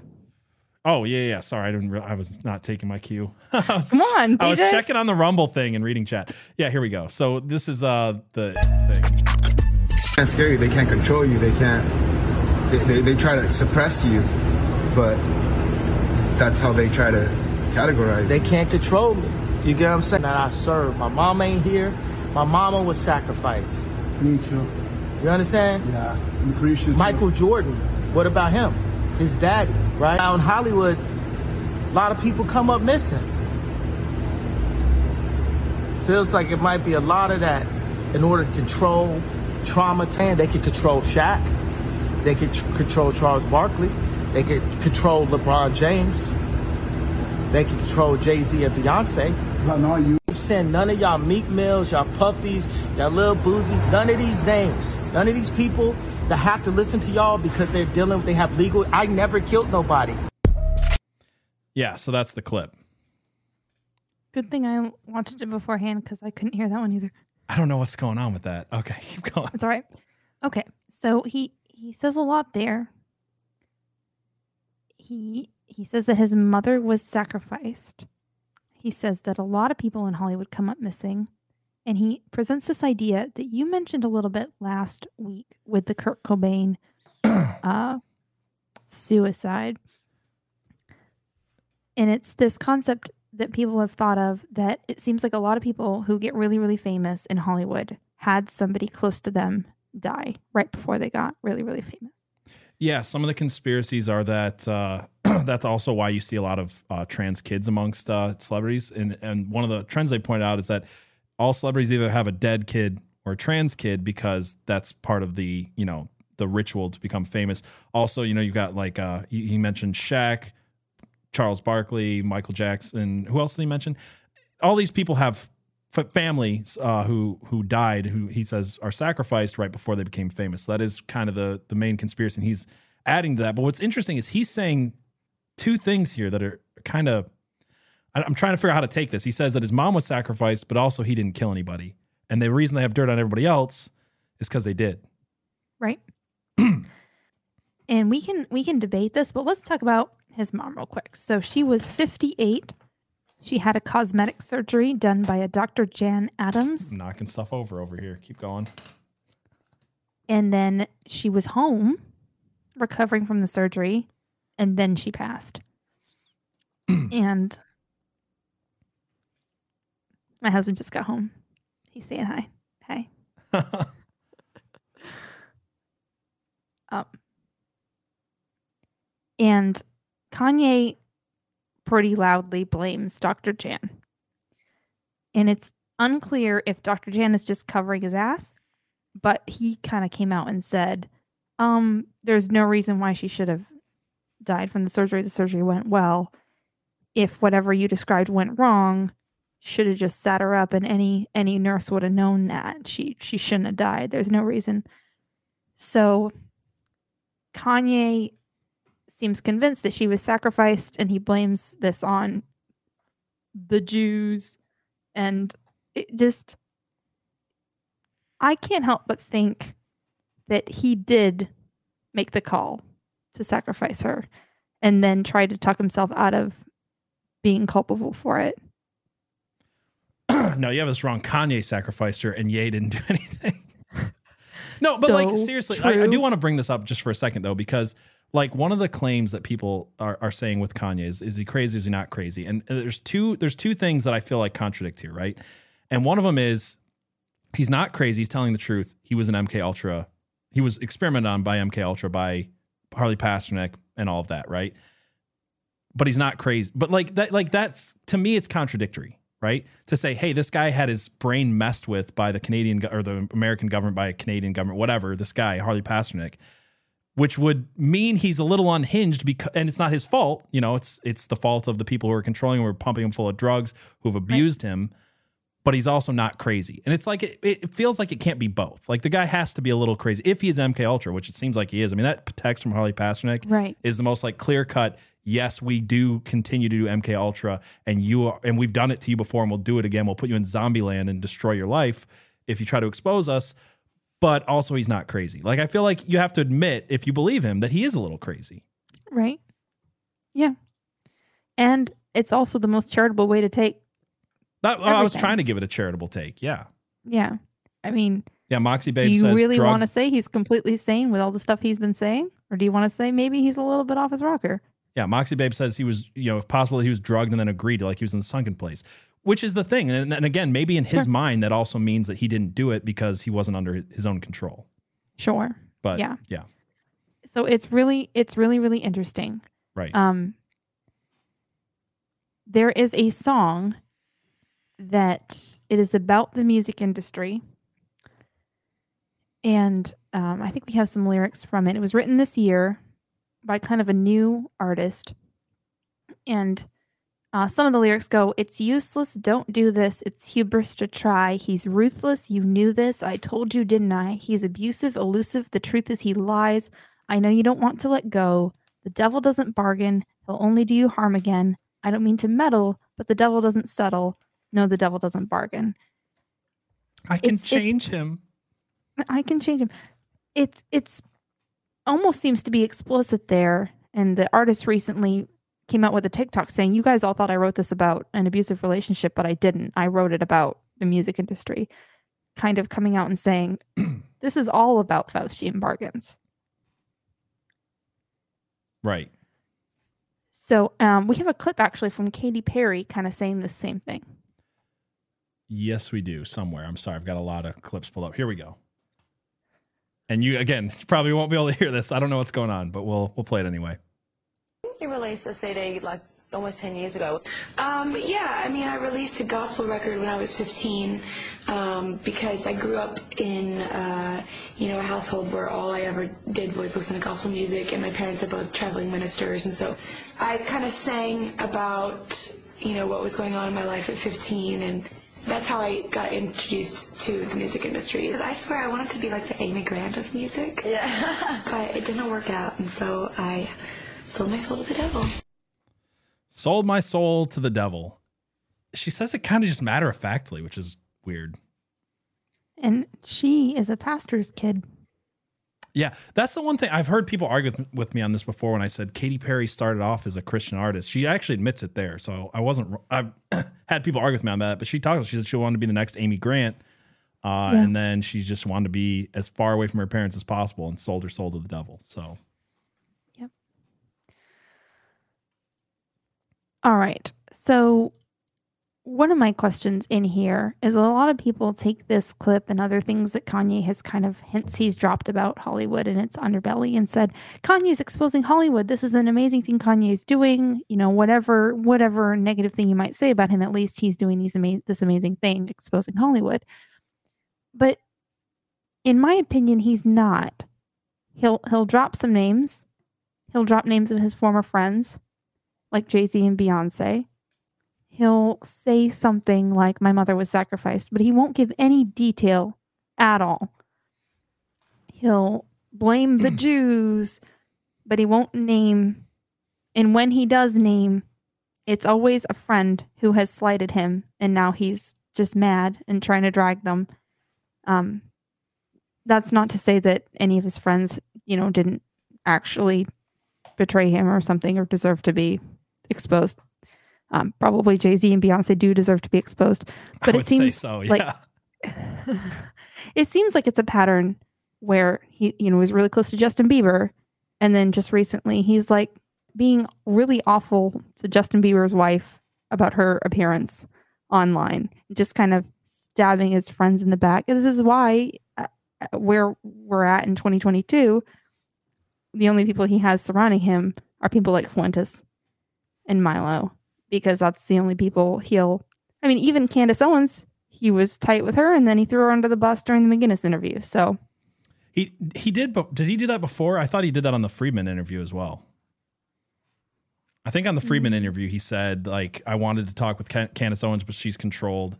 S1: Oh yeah, yeah. Sorry, I didn't. Re- I was not taking my cue.
S2: was, Come on,
S1: I was checking on the Rumble thing and reading chat. Yeah, here we go. So this is uh the thing.
S5: It's scary. They can't control you. They can't. They, they, they try to suppress you, but that's how they try to categorize.
S6: They can't control me. You get what I'm saying? That I serve. My mom ain't here. My mama was sacrificed.
S5: Me too.
S6: You understand?
S5: Yeah, I'm pretty sure.
S6: Michael Jordan. What about him? his daddy, right? Now in Hollywood, a lot of people come up missing. Feels like it might be a lot of that in order to control trauma. They could control Shaq. They could control Charles Barkley. They could control LeBron James. They could control Jay Z and Beyonce.
S5: But not you.
S6: Send none of y'all Meek Mills, y'all Puffies, y'all Lil Boosie, none of these names, none of these people that have to listen to y'all because they're dealing, they have legal. I never killed nobody.
S1: Yeah, so that's the clip.
S2: Good thing I watched it beforehand because I couldn't hear that one either.
S1: I don't know what's going on with that. Okay, keep going.
S2: It's all right. Okay, so he he says a lot there. He he says that his mother was sacrificed. He says that a lot of people in Hollywood come up missing. And he presents this idea that you mentioned a little bit last week with the Kurt Cobain uh, suicide. And it's this concept that people have thought of that it seems like a lot of people who get really, really famous in Hollywood had somebody close to them die right before they got really, really famous.
S1: Yeah, some of the conspiracies are that uh, that's also why you see a lot of uh, trans kids amongst uh, celebrities. And, and one of the trends they point out is that all celebrities either have a dead kid or a trans kid because that's part of the you know the ritual to become famous. Also, you know, you've got like uh, he, he mentioned Shaq, Charles Barkley, Michael Jackson. Who else did he mention? All these people have families uh, who who died, who he says are sacrificed right before they became famous. So that is kind of the the main conspiracy. And he's adding to that. But what's interesting is he's saying two things here that are kind of I'm trying to figure out how to take this. He says that his mom was sacrificed, but also he didn't kill anybody. And the reason they have dirt on everybody else is because they did.
S2: Right. and we can we can debate this, but let's talk about his mom real quick. So she was 58. She had a cosmetic surgery done by a Dr. Jan Adams.
S1: I'm knocking stuff over over here. Keep going.
S2: And then she was home recovering from the surgery and then she passed. and my husband just got home. He's saying hi. Hi. um, and Kanye pretty loudly blames Dr. Jan. And it's unclear if Dr. Jan is just covering his ass, but he kind of came out and said, um, there's no reason why she should have died from the surgery. The surgery went well. If whatever you described went wrong, should have just sat her up and any any nurse would have known that she she shouldn't have died there's no reason so kanye seems convinced that she was sacrificed and he blames this on the jews and it just I can't help but think that he did make the call to sacrifice her and then tried to talk himself out of being culpable for it.
S1: no, you have this wrong. Kanye sacrificed her, and Ye didn't do anything. no, but like seriously, I, I do want to bring this up just for a second though, because like one of the claims that people are, are saying with Kanye is, is he crazy? Is he not crazy? And there's two there's two things that I feel like contradict here, right? And one of them is he's not crazy. He's telling the truth. He was an MK Ultra. He was experimented on by MK Ultra by Harley Pasternak and all of that, right? But he's not crazy. But like that, like that's to me, it's contradictory, right? To say, hey, this guy had his brain messed with by the Canadian or the American government, by a Canadian government, whatever. This guy, Harley Pasternak, which would mean he's a little unhinged because, and it's not his fault. You know, it's it's the fault of the people who are controlling him, who are pumping him full of drugs, who have abused him. But he's also not crazy, and it's like it, it feels like it can't be both. Like the guy has to be a little crazy if he's MK Ultra, which it seems like he is. I mean, that text from Harley Pasternak
S2: Right.
S1: is the most like clear cut. Yes, we do continue to do MK Ultra, and you are, and we've done it to you before, and we'll do it again. We'll put you in zombie land and destroy your life if you try to expose us. But also, he's not crazy. Like I feel like you have to admit, if you believe him, that he is a little crazy.
S2: Right. Yeah. And it's also the most charitable way to take.
S1: That, I was trying to give it a charitable take. Yeah,
S2: Yeah. I mean,
S1: yeah. Moxie Babe.
S2: do you
S1: says
S2: really
S1: drug-
S2: want to say he's completely sane with all the stuff he's been saying? Or do you want to say maybe he's a little bit off his rocker?
S1: Yeah, Moxie Babe says he was, you know, if possible he was drugged and then agreed, like he was in the sunken place, which is the thing. And, and again, maybe in his
S2: Sure.
S1: mind, that also means that he didn't do it because he wasn't under his own control.
S2: Sure.
S1: But
S2: Yeah.
S1: yeah,
S2: So it's really, it's really, really interesting.
S1: right.
S2: Um, there is a song that it is about the music industry. And um, I think we have some lyrics from it. It was written this year by kind of a new artist. And uh, some of the lyrics go, It's useless. Don't do this. It's hubris to try. He's ruthless. You knew this. I told you, didn't I? He's abusive, elusive. The truth is, he lies. I know you don't want to let go. The devil doesn't bargain. He'll only do you harm again. I don't mean to meddle, but the devil doesn't settle. No, the devil doesn't bargain.
S1: I can
S2: it's- it's-
S1: change him.
S2: I can change him. It's it's almost seems to be explicit there. And the artist recently came out with a TikTok saying, "You guys all thought I wrote this about an abusive relationship, but I didn't. I wrote it about the music industry." Kind of coming out and saying, "This is all about Faustian bargains."
S1: Right.
S2: So um, we have a clip actually from Katy Perry, kind of saying the same thing.
S1: Yes, we do somewhere. I'm sorry. I've got a lot of clips pulled up. Here we go. And you again you probably won't be able to hear this. I don't know what's going on, but we'll we'll play it anyway.
S7: You released a CD like almost 10 years ago.
S8: Um, yeah, I mean, I released a gospel record when I was 15 um, because I grew up in, uh, you know, a household where all I ever did was listen to gospel music, and my parents are both traveling ministers, and so I kind of sang about, you know, what was going on in my life at 15, and that's how I got introduced to the music industry. I swear I wanted to be like the Amy Grant of music,
S7: Yeah.
S8: but it didn't work out, and so I sold my soul to the devil.
S1: Sold my soul to the devil. She says it kind of just matter of factly, which is weird.
S2: And she is a pastor's kid.
S1: Yeah, that's the one thing I've heard people argue with, with me on this before. When I said Katy Perry started off as a Christian artist, she actually admits it there. So I wasn't. I've had people argue with me on that, but she talked. She said she wanted to be the next Amy Grant, uh,
S2: Yeah.
S1: and then she just wanted to be as far away from her parents as possible, and sold her soul to the devil. So
S2: All right. So, one of my questions in here is a lot of people take this clip and other things that Kanye has kind of hints he's dropped about Hollywood and its underbelly and said, Kanye's exposing Hollywood. This is an amazing thing Kanye is doing. You know, whatever whatever negative thing you might say about him, at least he's doing these ama- this amazing thing, exposing Hollywood. But in my opinion, he's not. He'll he'll drop some names. He'll drop names of his former friends like Jay Z and Beyonce. He'll say something like, My mother was sacrificed, but he won't give any detail at all. He'll blame the Jews, but he won't name. And when he does name, it's always a friend who has slighted him, and now he's just mad and trying to drag them. Um, that's not to say that any of his friends, you know, didn't actually betray him or something or deserve to be exposed. Um, probably Jay Z and Beyonce do deserve to be exposed, but
S1: I
S2: it seems
S1: so.
S2: like- it seems like it's a pattern where he, you know, was really close to Justin Bieber, and then just recently he's like being really awful to Justin Bieber's wife about her appearance online, just kind of stabbing his friends in the back. This is why, uh, uh, where we're at in 2022, the only people he has surrounding him are people like Fuentes and Milo, because that's the only people he'll. I mean, even Candace Owens, he was tight with her, and then he threw her under the bus during the McInnes interview. So
S1: He he did, but did he do that before? I thought he did that on the Fridman interview as well. I think on the Fridman
S2: Mm.
S1: interview, he said like I wanted to talk with Can- Candace Owens, but she's controlled,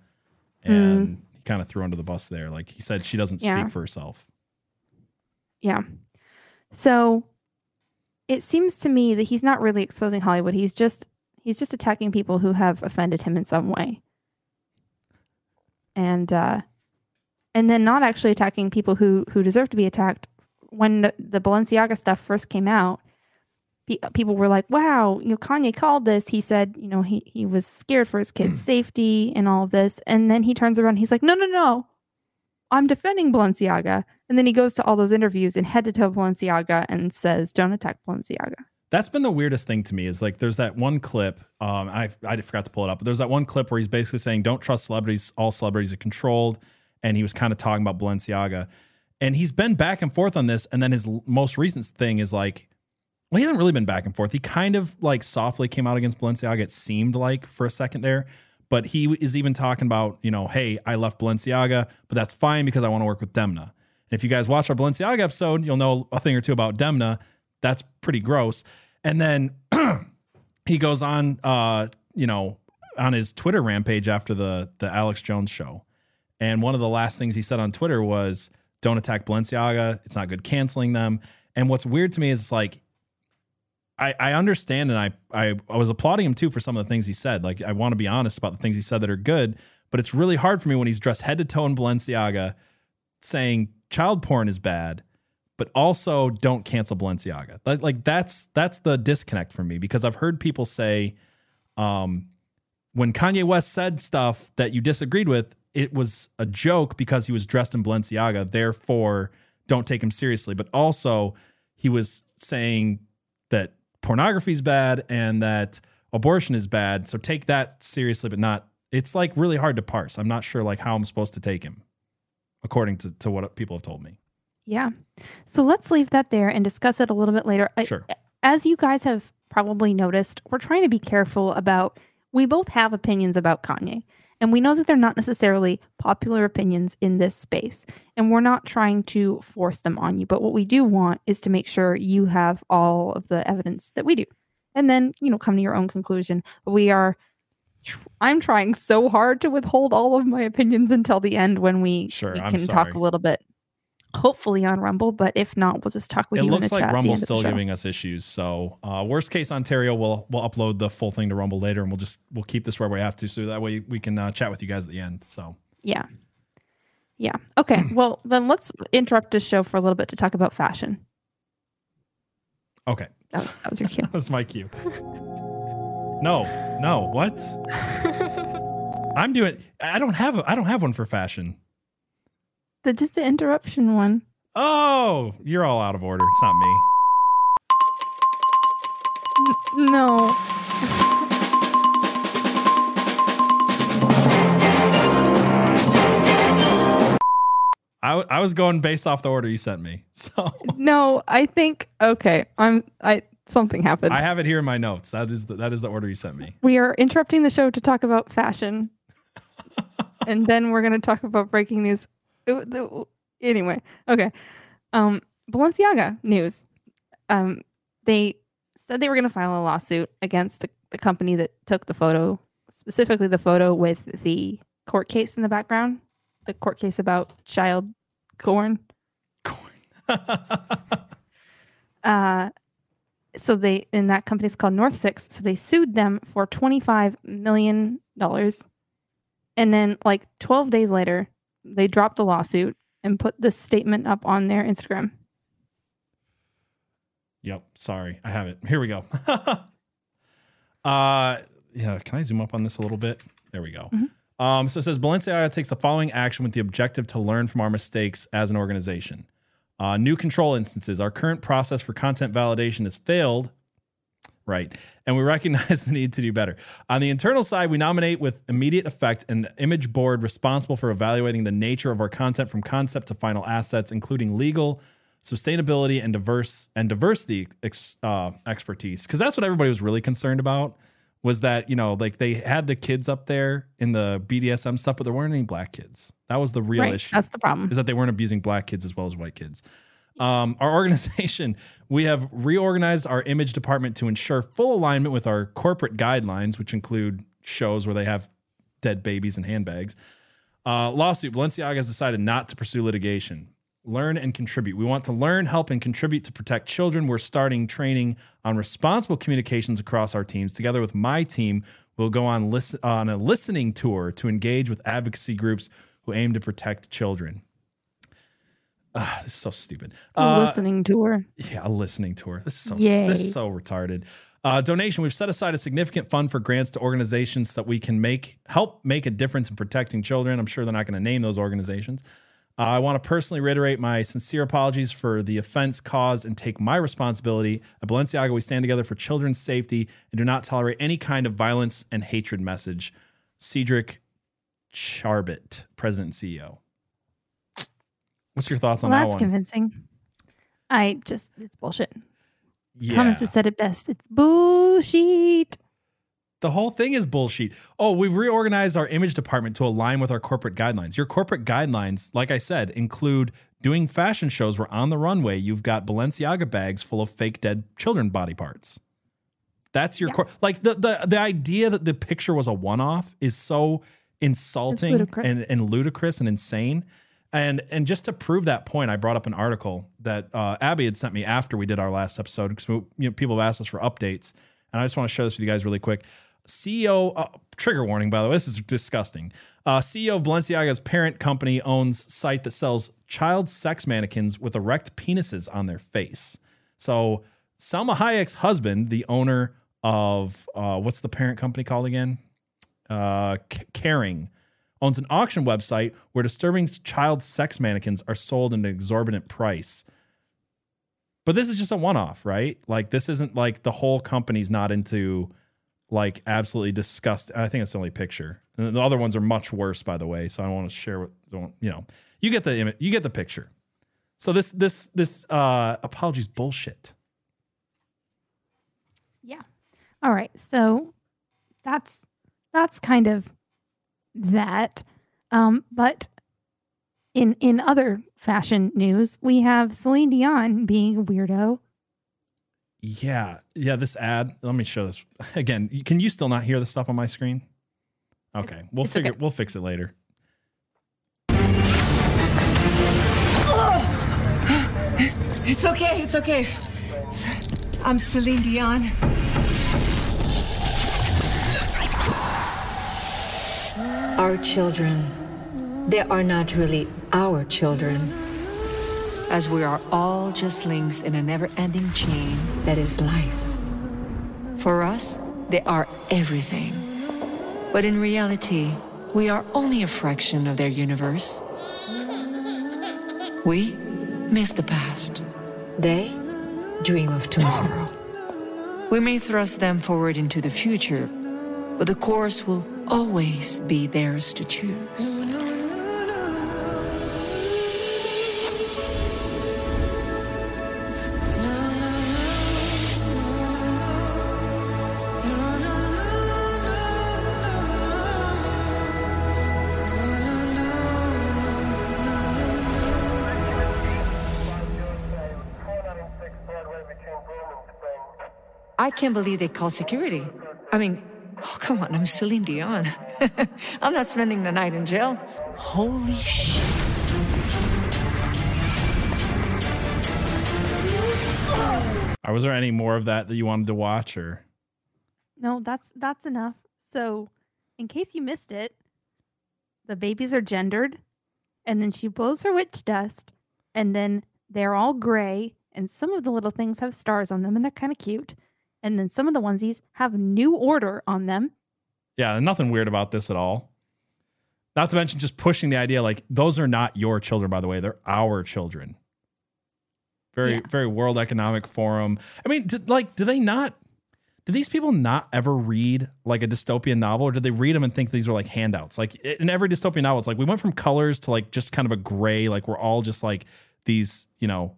S2: Mm.
S1: and he kind of threw under the bus there. Like he said, she doesn't
S2: Yeah.
S1: speak for herself.
S2: Yeah. So it seems to me that he's not really exposing Hollywood. He's just he's just attacking people who have offended him in some way. And uh and then not actually attacking people who who deserve to be attacked. When the, the Balenciaga stuff first came out, people were like, "Wow, you know, Kanye called this. He said, you know, he he was scared for his kids' safety and all of this." And then he turns around, he's like, "No, no, no, I'm defending Balenciaga." And then he goes to all those interviews and head to toe Balenciaga and says, "Don't attack Balenciaga."
S1: That's been the weirdest thing to me is like there's that one clip. Um, I I forgot to pull it up, but there's that one clip where he's basically saying, "Don't trust celebrities. All celebrities are controlled," and he was kind of talking about Balenciaga, and he's been back and forth on this. And then his most recent thing is like, well, he hasn't really been back and forth. He kind of like softly came out against Balenciaga. It seemed like for a second there, but he is even talking about, you know, hey, I left Balenciaga, but that's fine because I want to work with Demna. If you guys watch our Balenciaga episode, you'll know a thing or two about Demna. That's pretty gross. And then he goes on, uh, you know, on his Twitter rampage after the the Alex Jones show. And one of the last things he said on Twitter was, "Don't attack Balenciaga. It's not good canceling them." And what's weird to me is like, I I understand and I I, I was applauding him too for some of the things he said. Like I want to be honest about the things he said that are good, but it's really hard for me when he's dressed head to toe in Balenciaga, saying child porn is bad, but also don't cancel Balenciaga. Like, like that's that's the disconnect for me because I've heard people say, um, when Kanye West said stuff that you disagreed with, it was a joke because he was dressed in Balenciaga. Therefore, don't take him seriously. But also, he was saying that pornography is bad and that abortion is bad. So take that seriously, but not. It's like really hard to parse. I'm not sure like how I'm supposed to take him, according to, to what people have told me.
S2: Yeah. So let's leave that there and discuss it a little bit later. I-
S1: Sure.
S2: As you guys have probably noticed, we're trying to be careful about, we both have opinions about Kanye. And we know that they're not necessarily popular opinions in this space. And we're not trying to force them on you. But what we do want is to make sure you have all of the evidence that we do. And then, you know, come to your own conclusion. We are, tr- I'm trying so hard to withhold all of my opinions until the end when we,
S1: Sure,
S2: we can talk a little bit. Hopefully on Rumble, but if not, we'll just talk with
S1: it
S2: you It
S1: looks
S2: the
S1: like
S2: chat.
S1: Rumble's
S2: the
S1: still giving us issues. So uh, worst case Ontario, we'll we'll upload the full thing to Rumble later, and we'll just we'll keep this where we have to, so that way we can uh, chat with you guys at the end. So
S2: Yeah. Yeah. Okay. well, then let's interrupt this show for a little bit to talk about fashion.
S1: okay,
S2: That, was- that was your cue.
S1: that's my cue. No, no, what? I'm doing. I don't have. A, I don't have one for fashion.
S2: the just the interruption one.
S1: Oh, you're all out of order. It's not me.
S2: No.
S1: I, w- I was going based off the order you sent me. So
S2: No, I think okay. I'm I something happened.
S1: I have it here in my notes. That is the, that is the order you sent me.
S2: we are interrupting the show to talk about fashion. and then we're going to talk about breaking news. Anyway, okay. Um Balenciaga news. Um they said they were going to file a lawsuit against the, the company that took the photo, specifically the photo with the court case in the background, the court case about child corn. corn. Uh, so they and that company's called North Six. So they sued them for twenty five million dollars, and then like twelve days later, they dropped the lawsuit and put this statement up on their Instagram.
S1: Yep. Sorry, I have it. Here we go. uh, yeah. Can I zoom up on this a little bit? There we go. Um, so it says Balenciaga takes the following action with the objective to learn from our mistakes as an organization. Uh, new control instances. Our current process for content validation has failed. Right. And we recognize the need to do better. On the internal side, we nominate with immediate effect an image board responsible for evaluating the nature of our content from concept to final assets, including legal, sustainability, and diverse and diversity ex, uh, expertise. Because that's what everybody was really concerned about. Was that you know like they had the kids up there in the BDSM stuff, but there weren't any black kids. That was the real
S2: right.
S1: issue
S2: That's the problem.
S1: is that they weren't abusing black kids as well as white kids. Um, our organization, we have reorganized our image department to ensure full alignment with our corporate guidelines, which include shows where they have dead babies and handbags. Uh, lawsuit Balenciaga has decided not to pursue litigation. Learn and contribute. We want to learn, help, and contribute to protect children. We're starting training on responsible communications across our teams. Together with my team, we'll go on listen on a listening tour to engage with advocacy groups who aim to protect children. Ah, this is so stupid.
S2: A
S1: Uh,
S2: listening tour.
S1: yeah, a listening tour. This is so
S2: Yay.
S1: this is so retarded. Uh, donation. We've set aside a significant fund for grants to organizations that we can make help make a difference in protecting children. I'm sure they're not going to name those organizations. Uh, I want to personally reiterate my sincere apologies for the offense caused and take my responsibility. At Balenciaga, we stand together for children's safety and do not tolerate any kind of violence and hatred message. Cedric Charbit, President and CEO. What's your thoughts
S2: Well,
S1: on that
S2: that's
S1: one?
S2: convincing. I just, it's bullshit.
S1: Yeah.
S2: Comments have said it best. It's bullshit.
S1: The whole thing is bullshit. Oh, we've reorganized our image department to align with our corporate guidelines. Your corporate guidelines, like I said, include doing fashion shows where on the runway you've got Balenciaga bags full of fake dead children body parts. That's your
S2: Yeah.
S1: core. Like the, the the idea that the picture was a one off is so insulting
S2: ludicrous.
S1: and, and ludicrous and insane. And and just to prove that point, I brought up an article that uh, Abby had sent me after we did our last episode because you know, people have asked us for updates, and I just want to share this with you guys really quick. CEO uh, trigger warning by the way, this is disgusting. Uh, CEO of Balenciaga's parent company owns site that sells child sex mannequins with erect penises on their face. So Salma Hayek's husband, the owner of uh, what's the parent company called again? Uh, C- Kering owns an auction website where disturbing child sex mannequins are sold at an exorbitant price. But this is just a one off, right? Like, this isn't like the whole company's not into like absolutely disgusting. I think it's the only picture. And the other ones are much worse, by the way. So I want to share what, don't, you know, you get the image, you get the picture. So this, this, this, uh, apologies bullshit.
S2: Yeah. All right. So that's that's kind of that. Um, but in in other fashion news, we have Celine Dion being a weirdo.
S1: Yeah, yeah. This ad. Let me show this again. Can you still not hear the stuff on my screen? Okay, we'll
S2: it's
S1: figure.
S2: okay.
S1: We'll fix it later.
S9: It's okay, it's okay. I'm Celine Dion. Our children, they are not really our children, as we are all just links in a never ending chain that is life. For us, they are everything. But in reality, we are only a fraction of their universe. We miss the past. They dream of tomorrow. We may thrust them forward into the future, but the course will always be theirs to choose. I can't believe they called security. I mean, oh, come on, I'm Celine Dion. I'm not spending the night in jail. Holy shit.
S1: Or was there any more of that that you wanted to watch, or
S2: No, that's that's enough. So, in case you missed it, the babies are gendered. and then she blows her witch dust, and then they're all gray, and some of the little things have stars on them, and they're kind of cute. And then some of the onesies have New Order on them.
S1: Yeah, nothing weird about this at all. Not to mention just pushing the idea like those are not your children, by the way. They're our children. Very,
S2: Yeah.
S1: very World Economic Forum. I mean, did, like, do they not? Do these people not ever read like a dystopian novel, or did they read them and think these were like handouts? Like in every dystopian novel, it's like we went from colors to like just kind of a gray, like we're all just like these, you know,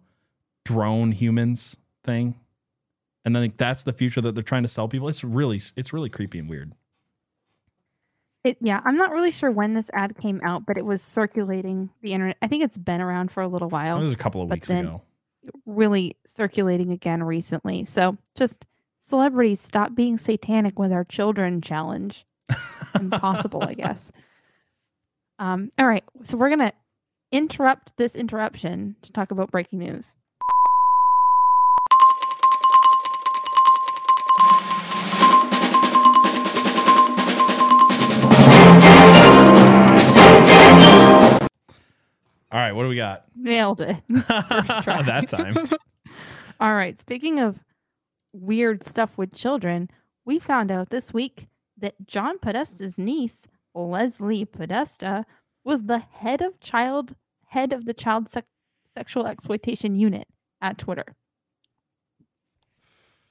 S1: drone humans thing. And then like, that's the future that they're trying to sell people. It's really, it's really creepy and weird.
S2: It, yeah, I'm not really sure when this ad came out, but it was circulating the internet. I think it's been around for a little while.
S1: It was a couple of weeks ago.
S2: Really circulating again recently. So just celebrities stop being satanic with our children challenge. Impossible, I guess. Um, all right, so we're gonna interrupt this interruption to talk about breaking news.
S1: All right, what do we got?
S2: Nailed it. First try.
S1: that time.
S2: All right. Speaking of weird stuff with children, we found out this week that John Podesta's niece, Leslie Podesta, was the head of child head of the child sec- sexual exploitation unit at Twitter.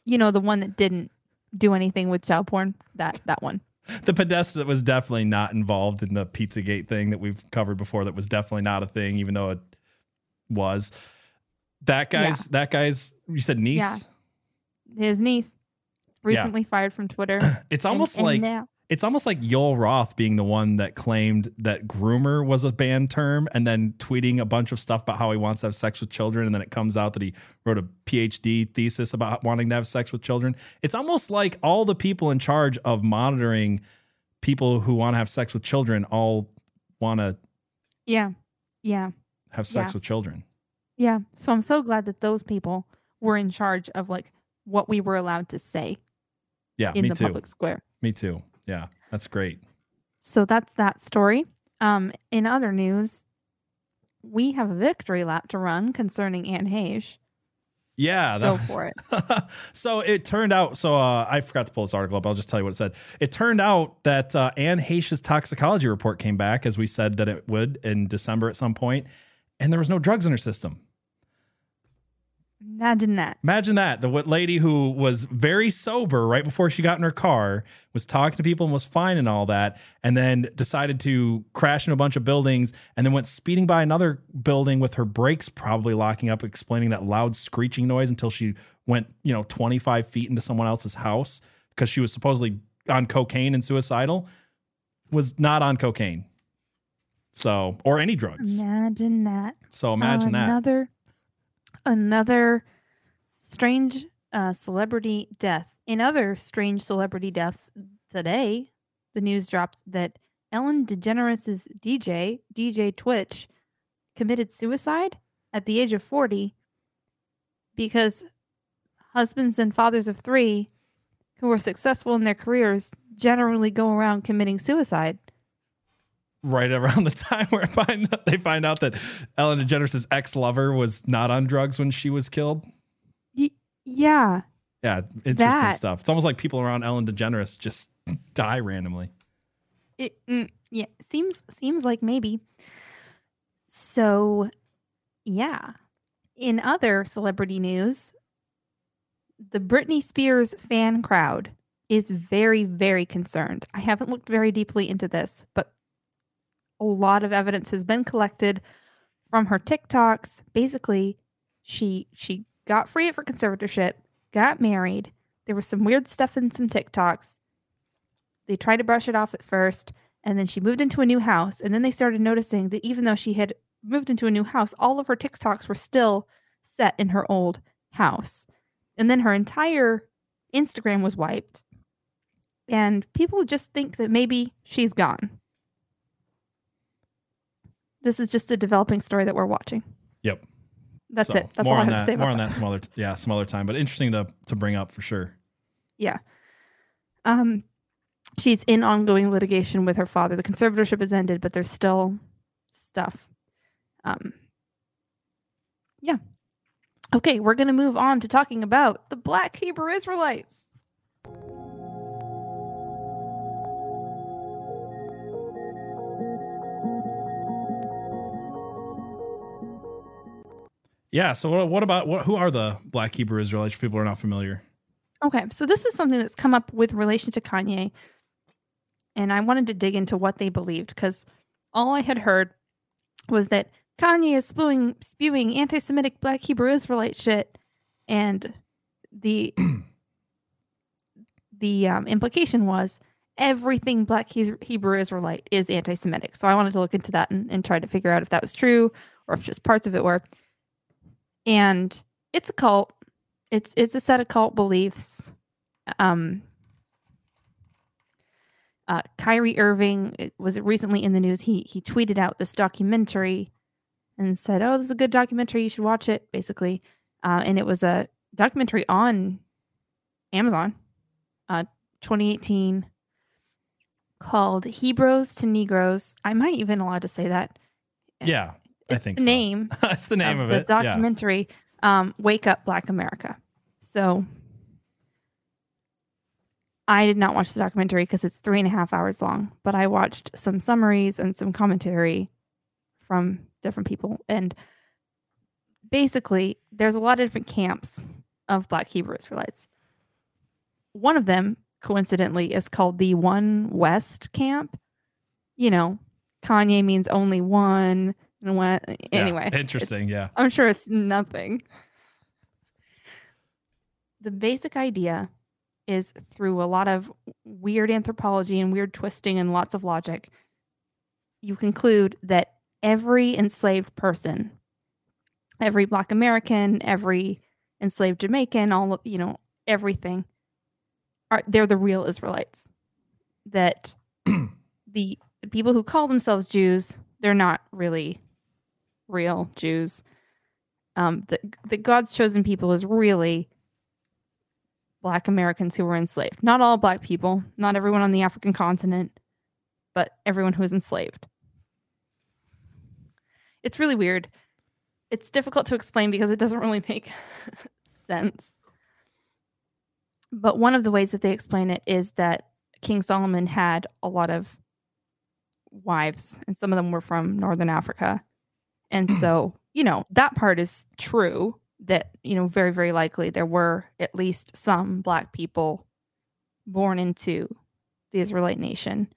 S2: You know, the one that didn't do anything with child porn. That that one.
S1: The Podesta was definitely not involved in the Pizzagate thing that we've covered before. That was definitely not a thing, even though it was. That guy's that guy's you said niece.
S2: Yeah. His niece recently fired from Twitter.
S1: It's almost
S2: and
S1: like
S2: now-
S1: it's almost like Joel Roth being the one that claimed that groomer was a banned term and then tweeting a bunch of stuff about how he wants to have sex with children and then it comes out that he wrote a PhD thesis about wanting to have sex with children. It's almost like all the people in charge of monitoring people who want to have sex with children all want to
S2: yeah. Yeah.
S1: have sex
S2: Yeah.
S1: with children.
S2: Yeah. So I'm so glad that those people were in charge of like what we were allowed to say
S1: Yeah,
S2: in
S1: me
S2: the
S1: too.
S2: public square.
S1: Me too. Yeah, that's great.
S2: So that's that story. Um, in other news, we have a victory lap to run concerning Anne Heche.
S1: Yeah, that
S2: Go for it.
S1: so it turned out. So uh, I forgot to pull this article up. I'll just tell you what it said. It turned out that uh, Anne Heche's toxicology report came back as we said that it would in December at some point, and there was no drugs in her system.
S2: Imagine that.
S1: Imagine that. The what lady who was very sober right before she got in her car was talking to people and was fine and all that, and then decided to crash into a bunch of buildings and then went speeding by another building with her brakes probably locking up, explaining that loud screeching noise until she went, you know, 25 feet into someone else's house because she was supposedly on cocaine and suicidal, was not on cocaine. So, or any drugs.
S2: Imagine that.
S1: So imagine that.
S2: another, Another strange uh, celebrity death. In other strange celebrity deaths today, the news dropped that Ellen DeGeneres' DJ, DJ Twitch, committed suicide at the age of 40 because husbands and fathers of three who are successful in their careers generally go around committing suicide.
S1: Right around the time where find they find out that Ellen DeGeneres' ex lover was not on drugs when she was killed.
S2: Yeah.
S1: Yeah, interesting
S2: That-
S1: stuff. It's almost like people around Ellen DeGeneres just die randomly.
S2: It mm, yeah seems seems like maybe. So, yeah. In other celebrity news, the Britney Spears fan crowd is very very concerned. I haven't looked very deeply into this, but a lot of evidence has been collected from her TikToks. Basically, she she got free her conservatorship, got married. There was some weird stuff in some TikToks. They tried to brush it off at first, and then she moved into a new house. And then they started noticing that even though she had moved into a new house, all of her TikToks were still set in her old house. And then her entire Instagram was wiped. And people just think that maybe she's gone. This is just a developing story that we're watching.
S1: Yep.
S2: That's
S1: So,
S2: it. That's all I have
S1: that.
S2: to say about
S1: more on
S2: that.
S1: that some other, t- yeah, some other time. But interesting to to bring up for sure.
S2: Yeah. Um, she's in ongoing litigation with her father. The conservatorship has ended, but there's still stuff Um, yeah. Okay, we're going to move on to talking about the Black Hebrew Israelites.
S1: Yeah. So what, what about what? Who are the Black Hebrew Israelites? People are not familiar.
S2: Okay, so this is something that's come up with relation to Kanye, and I wanted to dig into what they believed because all I had heard was that Kanye is spewing spewing anti-Semitic Black Hebrew Israelite shit, and the the um, implication was everything Black He- Hebrew Israelite is anti-Semitic. So I wanted to look into that and, and try to figure out if that was true or if just parts of it were. And it's a cult. It's it's a set of cult beliefs. Um, uh, Kyrie Irving it was recently in the news. He he tweeted out this documentary and said, "Oh, this is a good documentary. You should watch it." Basically, uh, and it was a documentary on Amazon, uh, 2018, called "Hebrews to Negroes." I might even allowed to say that.
S1: Yeah, I think
S2: the
S1: so.
S2: name.
S1: That's the name of,
S2: the
S1: it. Yeah.
S2: documentary. Um, "Wake Up, Black America." So. I did not watch the documentary because it's three and a half hours long, but I watched some summaries and some commentary from different people. And basically, there's a lot of different camps of Black Hebrew Israelites. One of them, coincidentally, is called the One West camp. You know, Kanye means only one. And what,
S1: uh,
S2: anyway, it's-
S1: Interesting. Yeah.
S2: I'm sure it's nothing. The basic idea is through a lot of weird anthropology and weird twisting and lots of logic, you conclude that every enslaved person, every Black American, every enslaved Jamaican, all of, you know, everything, are they're the real Israelites. That the people who call themselves Jews, they're not really real Jews. Um, that that God's chosen people is really Black Americans who were enslaved. Not all Black people, not everyone on the African continent, but everyone who was enslaved. It's really weird. It's difficult to explain because it doesn't really make sense. But one of the ways that they explain it is that King Solomon had a lot of wives, and some of them were from Northern Africa. And mm. so, you know, that part is true that, you know, very, very likely there were at least some Black people born into the Israelite nation.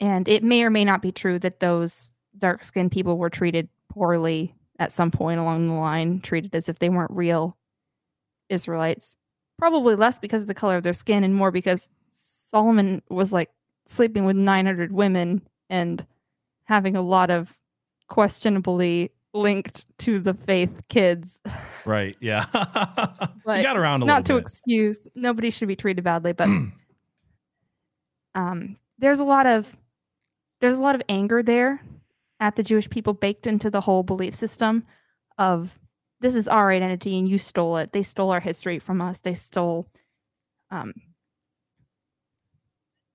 S2: And it may or may not be true that those dark skinned people were treated poorly at some point along the line, treated as if they weren't real Israelites. Probably less because of the color of their skin and more because Solomon was like sleeping with 900 women and having a lot of questionably linked to the faith kids.
S1: Right. Yeah.
S2: But
S1: you got around a
S2: not to
S1: bit.
S2: excuse nobody should be treated badly, but um, there's a lot of there's a lot of anger there at the Jewish people baked into the whole belief system of this is our identity and you stole it. They stole our history from us. They stole um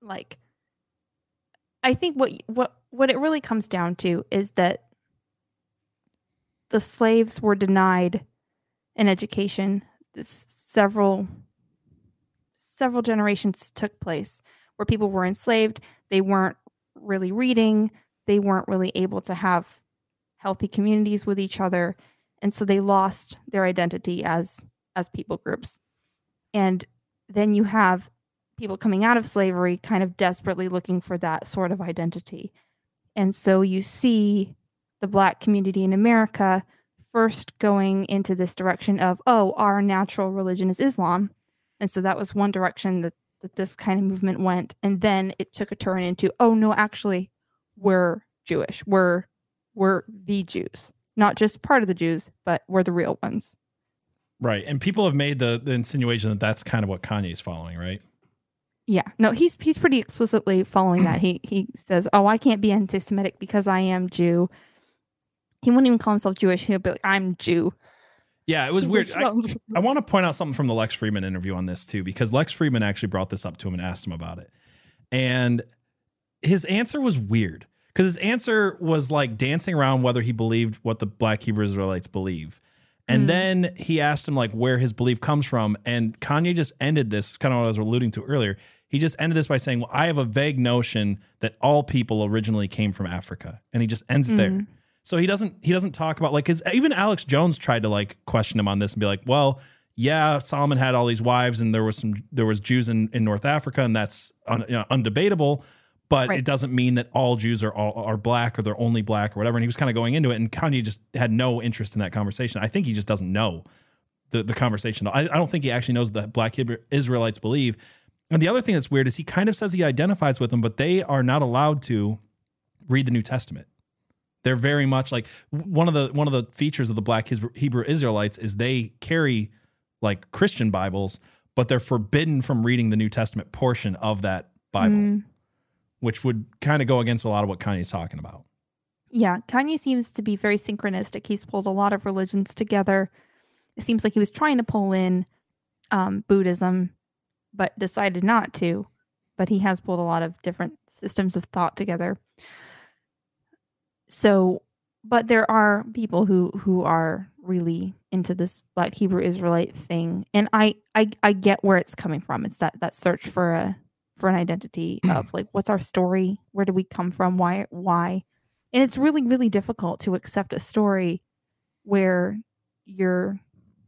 S2: like I think what what what it really comes down to is that the slaves were denied an education. This several several generations took place where people were enslaved. They weren't really reading. They weren't really able to have healthy communities with each other, and so they lost their identity as as people groups. And then you have people coming out of slavery kind of desperately looking for that sort of identity. And so you see the black community in America first going into this direction of, oh, our natural religion is Islam. And so that was one direction that, that this kind of movement went. And then it took a turn into, oh no, actually, we're Jewish. We're we're the Jews. Not just part of the Jews, but we're the real ones.
S1: Right. And people have made the, the insinuation that that's kind of what Kanye's following, right?
S2: Yeah, no, he's he's pretty explicitly following that. He he says, "Oh, I can't be anti-Semitic because I am Jew." He wouldn't even call himself Jewish. He'll be like, "I'm Jew."
S1: Yeah, it was weird. I, I want to point out something from the Lex Fridman interview on this too, because Lex Fridman actually brought this up to him and asked him about it. And his answer was weird because his answer was like dancing around whether he believed what the black Hebrew Israelites believe. And hmm. then he asked him like where his belief comes from. And Kanye just ended this, kind of what I was alluding to earlier. He just ended this by saying, Well, I have a vague notion that all people originally came from Africa. And he just ends it there. Mm-hmm. So he doesn't he doesn't talk about like his even Alex Jones tried to like question him on this and be like, well, yeah, Solomon had all these wives and there was some there was Jews in, in North Africa and that's un, you know, undebatable, but
S2: Right.
S1: it doesn't mean that all Jews are all are black or they're only black or whatever. And he was kind of going into it and Kanye just had no interest in that conversation. I think he just doesn't know the, the conversation. I, I don't think he actually knows that black Hebrew Israelites believe. And the other thing that's weird is he kind of says he identifies with them, but they are not allowed to read the New Testament. They're very much like one of the one of the features of the Black Hebrew- Israelites is they carry like Christian Bibles, but they're forbidden from reading the New Testament portion of that Bible, which would kind of go against a lot of what Kanye's talking about.
S2: Yeah, Kanye seems to be very synchronistic. He's pulled a lot of religions together. It seems like he was trying to pull in um, Buddhism, but decided not to. But he has pulled a lot of different systems of thought together. So, but there are people who who are really into this Black Hebrew Israelite thing, and I I I get where it's coming from. It's that that search for a for an identity of like what's our story, where do we come from, why why and it's really really difficult to accept a story where your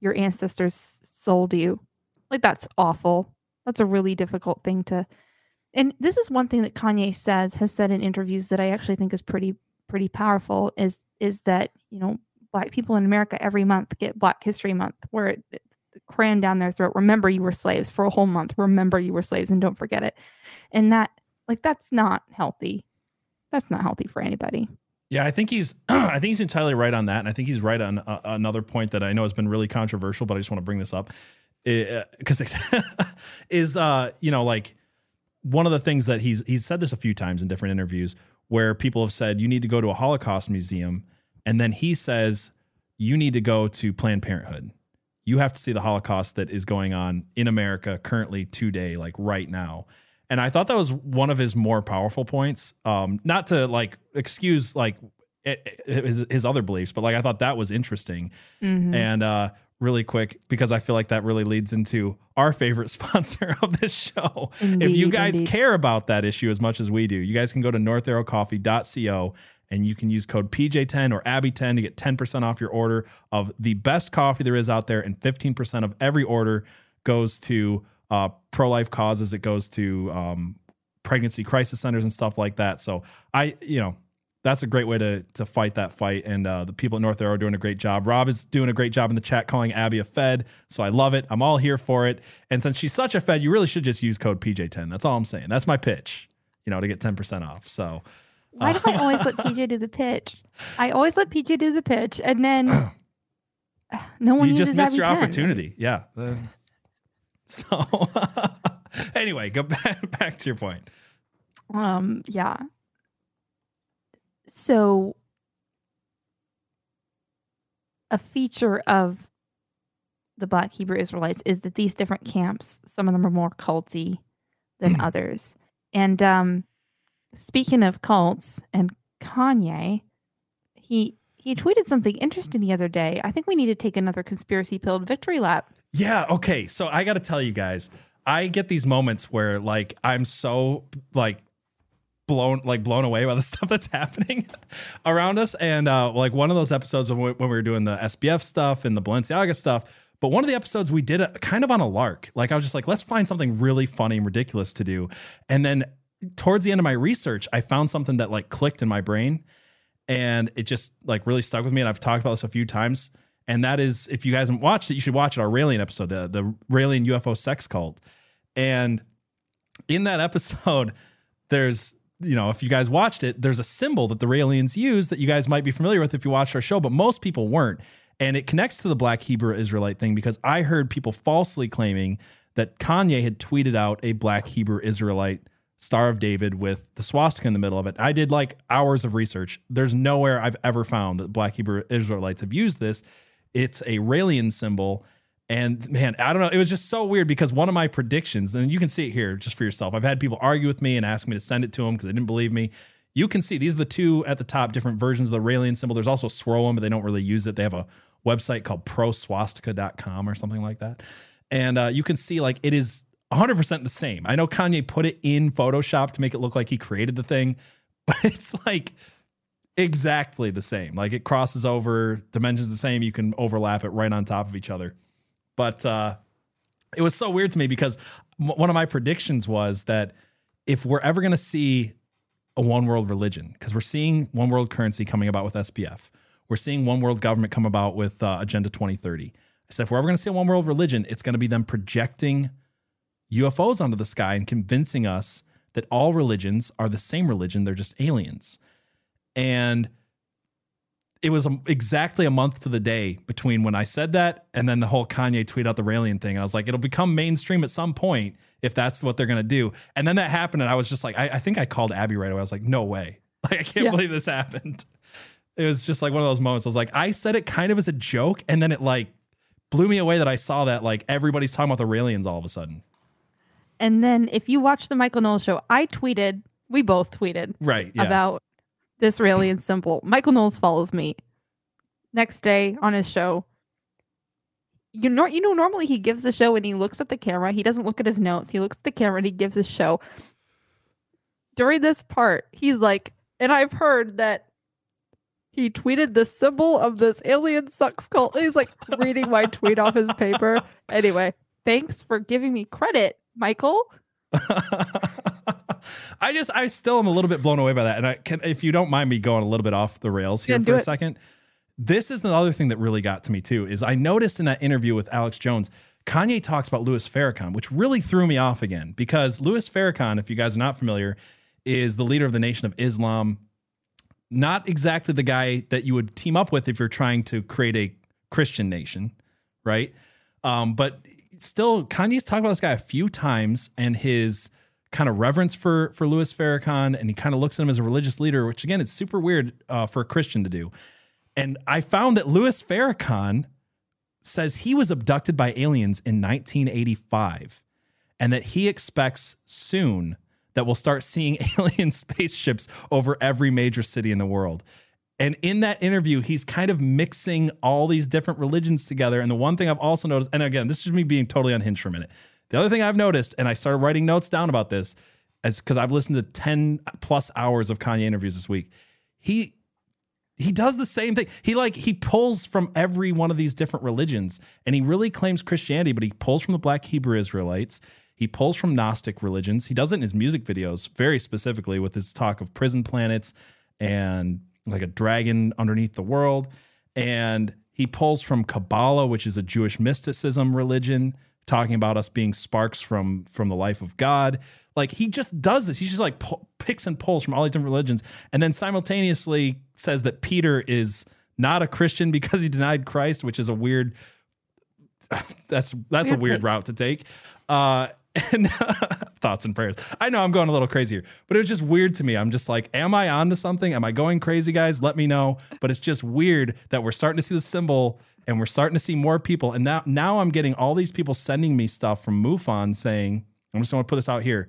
S2: your ancestors sold you like that's awful that's a really difficult thing to and this is one thing that kanye says has said in interviews that i actually think is pretty pretty powerful is is that you know black people in america every month get black history month where it, it crammed down their throat remember you were slaves for a whole month. Remember you were slaves and don't forget it. And that like that's not healthy. That's not healthy for anybody.
S1: Yeah, I think he's I think he's entirely right on that, and I think he's right on uh, another point that I know has been really controversial, but I just want to bring this up because is uh you know like one of the things that he's he's said this a few times in different interviews where people have said you need to go to a Holocaust museum, and then he says you need to go to Planned Parenthood. You have to see the Holocaust that is going on in America currently today, like right now. And I thought that was one of his more powerful points. Um, not to like excuse like it, it- his, his other beliefs, but like I thought that was interesting. And uh, really quick, because I feel like that really leads into our favorite sponsor of this show. if you guys
S2: indeed.
S1: care about that issue as much as we do, you guys can go to northarrowcoffee.co and you can use code PJ10 or Abby10 to get 10% off your order of the best coffee there is out there. And 15% of every order goes to uh, pro life causes, it goes to um, pregnancy crisis centers and stuff like that. So I, you know, that's a great way to to fight that fight. And uh, the people at North Arrow are doing a great job. Rob is doing a great job in the chat calling Abby a Fed. So I love it. I'm all here for it. And since she's such a Fed, you really should just use code PJ10. That's all I'm saying. That's my pitch, you know, to get 10% off. So
S2: Why do I always let PJ do the pitch? I always let PJ do the pitch, and then no one
S1: you just missed your
S2: 10.
S1: opportunity. Yeah. Uh, so anyway, go back, back to your point.
S2: Um, yeah. So a feature of the Black Hebrew Israelites is that these different camps, some of them are more culty than others. And um speaking of cults and Kanye, he he tweeted something interesting the other day. I think we need to take another conspiracy pilled victory lap.
S1: Yeah. Okay. So I got to tell you guys, I get these moments where like I'm so like blown like blown away by the stuff that's happening around us. And uh, like one of those episodes when we, when we were doing the SBF stuff and the Balenciaga stuff. But one of the episodes we did it kind of on a lark. Like I was just like, let's find something really funny and ridiculous to do. And then towards the end of my research, I found something that like clicked in my brain and it just like really stuck with me. And I've talked about this a few times. And that is, if you guys haven't watched it, you should watch it. Our Raelian episode, the the Raelian UFO sex cult. And in that episode, there's you know, if you guys watched it, there's a symbol that the Raelians use that you guys might be familiar with if you watched our show, but most people weren't. And it connects to the Black Hebrew Israelite thing because I heard people falsely claiming that Kanye had tweeted out a Black Hebrew Israelite Star of David with the swastika in the middle of it. I did like hours of research. There's nowhere I've ever found that Black Hebrew Israelites have used this. It's a Raelian symbol. And man, I don't know. It was just so weird because one of my predictions, and you can see it here just for yourself. I've had people argue with me and ask me to send it to them because they didn't believe me. you can see these are the two at the top different versions of the Raelian symbol. There's also Swirlum, but they don't really use it. They have a website called proswastika.com or something like that. And uh, you can see like it is 100% the same. I know Kanye put it in Photoshop to make it look like he created the thing, but it's like exactly the same. Like it crosses over, dimensions the same. You can overlap it right on top of each other. But uh, it was so weird to me because m- one of my predictions was that if we're ever going to see a one world religion, because we're seeing one world currency coming about with SBF, we're seeing one world government come about with uh, Agenda 2030. I said, if we're ever going to see a one world religion, it's going to be them projecting UFOs onto the sky and convincing us that all religions are the same religion, they're just aliens. And it was exactly a month to the day between when I said that and then the whole Kanye tweet out the Raelian thing. I was like, it'll become mainstream at some point if that's what they're going to do. And then that happened. And I was just like, I, I, think I called Abby right away. I was like, no way. Like, I can't yeah. believe this happened. It was just like one of those moments. I was like, I said it kind of as a joke. And then it like blew me away that I saw that like everybody's talking about the Raelians all of a sudden.
S2: And then if you watch the Michael Knowles show, I tweeted, we both tweeted
S1: right yeah.
S2: about this Raelian symbol. Michael Knowles follows me. Next day on his show, you know, you know, normally he gives the show and he looks at the camera. He doesn't look at his notes. He looks at the camera and he gives his show. During this part, he's like, and I've heard that he tweeted the symbol of this alien sucks cult. He's like reading my tweet off his paper. Anyway, thanks for giving me credit Michael?
S1: I just I still am a little bit blown away by that. And I can if you don't mind me going a little bit off the rails here yeah, for a it. second. This is the other thing that really got to me too, is I noticed in that interview with Alex Jones, Kanye talks about Louis Farrakhan, which really threw me off again because Louis Farrakhan, if you guys are not familiar, is the leader of the Nation of Islam. Not exactly the guy that you would team up with if you're trying to create a Christian nation, right? Um, but still Kanye's talked about this guy a few times and his kind of reverence for for Louis Farrakhan, and he kind of looks at him as a religious leader, which again, it's super weird uh, for a Christian to do. And I found that Louis Farrakhan says he was abducted by aliens in 1985, and that he expects soon that we'll start seeing alien spaceships over every major city in the world. And in that interview, he's kind of mixing all these different religions together. And the one thing I've also noticed, and again, this is me being totally unhinged for a minute. The other thing I've noticed, and I started writing notes down about this, is because I've listened to 10 plus hours of Kanye interviews this week. He he does the same thing. He like he pulls from every one of these different religions and he really claims Christianity, but he pulls from the black Hebrew Israelites. He pulls from Gnostic religions. He does it in his music videos very specifically with his talk of prison planets and like a dragon underneath the world. And he pulls from Kabbalah, which is a Jewish mysticism religion, talking about us being sparks from from the life of God. Like he just does this. He's just like picks and pulls from all these different religions, and then simultaneously says that Peter is not a Christian because he denied Christ, which is a weird. That's that's weird a weird route to take. Uh, and thoughts and prayers. I know I'm going a little crazy here, but it was just weird to me. I'm just like, am I on to something? Am I going crazy, guys? Let me know. But it's just weird that we're starting to see the symbol and we're starting to see more people. And now, now I'm getting all these people sending me stuff from MUFON saying, I'm just going to put this out here,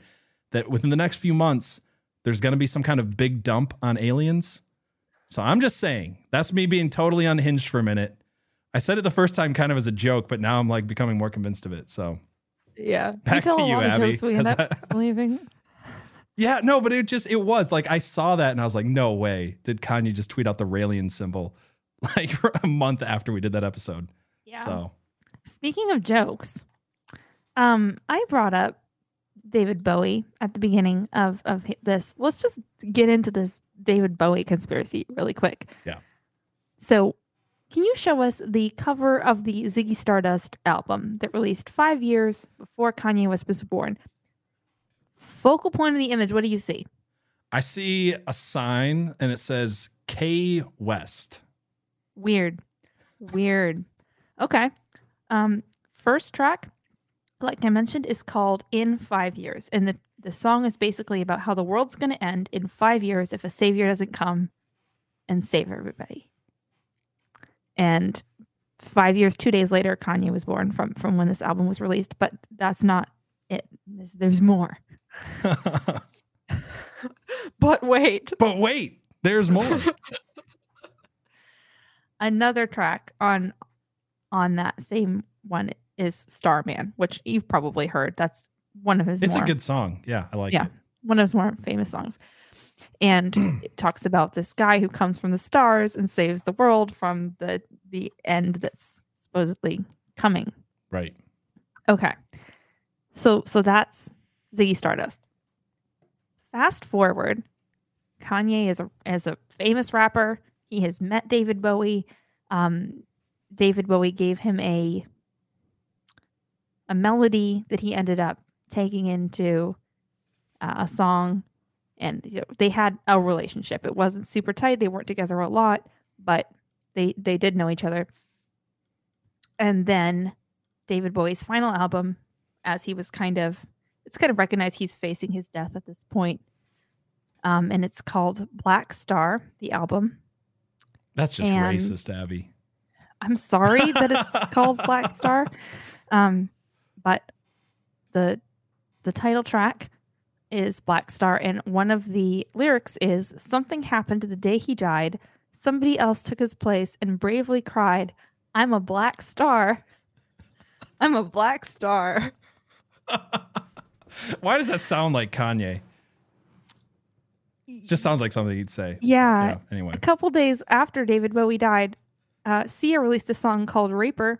S1: that within the next few months, there's going to be some kind of big dump on aliens. So I'm just saying, that's me being totally unhinged for a minute. I said it the first time kind of as a joke, but now I'm like becoming more convinced of it. So
S2: yeah.
S1: Back to you, Abby.
S2: we end up believing.
S1: Yeah, no, but it just it was like I saw that and I was like, no way did Kanye just tweet out the Raelian symbol like a month after we did that episode. Yeah. So
S2: speaking of jokes, um, I brought up David Bowie at the beginning of of this. Let's just get into this David Bowie conspiracy really quick.
S1: Yeah.
S2: So can you show us the cover of the Ziggy Stardust album that released five years before Kanye West was born? Focal point of the image, what do you see?
S1: I see a sign and it says K West.
S2: Weird. Weird. Okay. Um, first track, like I mentioned, is called In Five Years. And the, the song is basically about how the world's going to end in five years if a savior doesn't come and save everybody. And five years, two days later, Kanye was born from from when this album was released. But that's not it. There's, there's more. But wait,
S1: But wait, there's more.
S2: another track on on that same one is Starman, which you've probably heard. That's one of his
S1: it's
S2: more
S1: a good song. Yeah, I like
S2: Yeah.
S1: it.
S2: one of his more famous songs. And it talks about this guy who comes from the stars and saves the world from the the end that's supposedly coming.
S1: Right.
S2: Okay. So so that's Ziggy Stardust. Fast forward, Kanye is a is a famous rapper. He has met David Bowie. Um, David Bowie gave him a a melody that he ended up taking into uh, a song, and you know, they had a relationship. It wasn't super tight. They weren't together a lot, but they they did know each other. And then David Bowie's final album, as he was kind of, it's kind of recognized he's facing his death at this point. Um, and it's called Blackstar, the album.
S1: That's just
S2: And-
S1: racist, Abby.
S2: I'm sorry that it's called Blackstar, um, but the the title track is Blackstar, and one of the lyrics is "Something happened the day he died. Somebody else took his place and bravely cried, I'm a black star. I'm a black star."
S1: Why does that sound like Kanye? Just sounds like something he'd say.
S2: Yeah.
S1: Yeah, anyway.
S2: A couple days after David Bowie died, uh, Sia released a song called Reaper,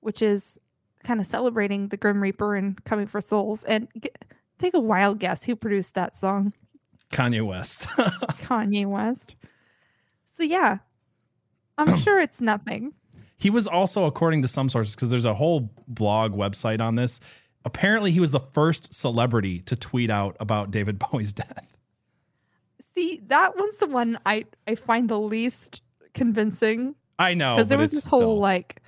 S2: which is kind of celebrating the Grim Reaper and coming for souls. And g- take a wild guess who produced that song?
S1: Kanye West.
S2: Kanye West. So, yeah, I'm sure it's nothing.
S1: he was also, according to some sources, because there's a whole blog website on this. Apparently, he was the first celebrity to tweet out about David Bowie's death.
S2: See, that one's the one I, I find the least convincing
S1: I know
S2: because there was this whole
S1: still-
S2: like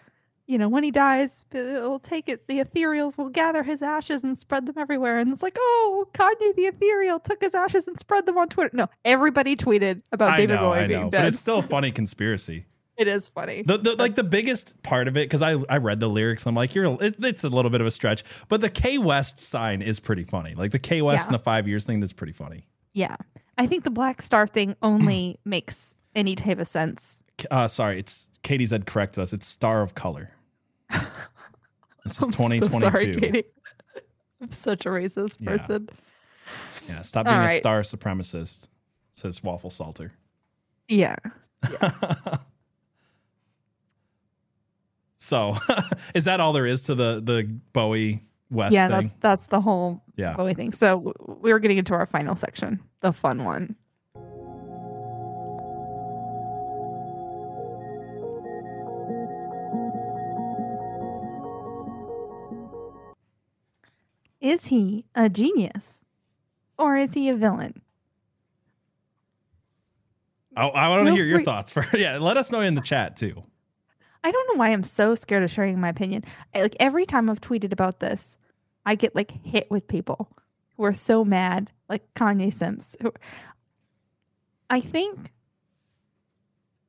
S2: you know when he dies it'll take it the ethereals will gather his ashes and spread them everywhere and it's like oh kanye the ethereal took his ashes and spread them on twitter no everybody tweeted about
S1: I
S2: david
S1: know,
S2: bowie
S1: I
S2: being
S1: know,
S2: dead
S1: but it's still a funny conspiracy.
S2: it is funny
S1: The, the like the biggest part of it because I I read the lyrics. I'm like, you're it, it's a little bit of a stretch, but the K West sign is pretty funny. Like the K West
S2: Yeah.
S1: and the five years thing, that's pretty funny.
S2: yeah i think the black star thing only makes any type of sense
S1: Uh, sorry, it's Katie's had corrected us. It's Star of Color. This is 2022.
S2: sorry, Katie. i'm such a racist
S1: Yeah.
S2: person
S1: Yeah, stop being
S2: All
S1: a star supremacist. Says Waffle Salter.
S2: yeah
S1: So, is that all there is to the the Bowie West
S2: yeah
S1: thing?
S2: that's that's the whole
S1: Yeah.
S2: bowie thing so we were getting into our final section the fun one Is he a genius or is he a villain?
S1: Oh, I, I want to
S2: Feel
S1: hear your thoughts. For yeah, let us know in the chat too.
S2: I don't know why I'm so scared of sharing my opinion. I, like every time I've tweeted about this, I get like hit with people who are so mad, like Kanye Sims. I think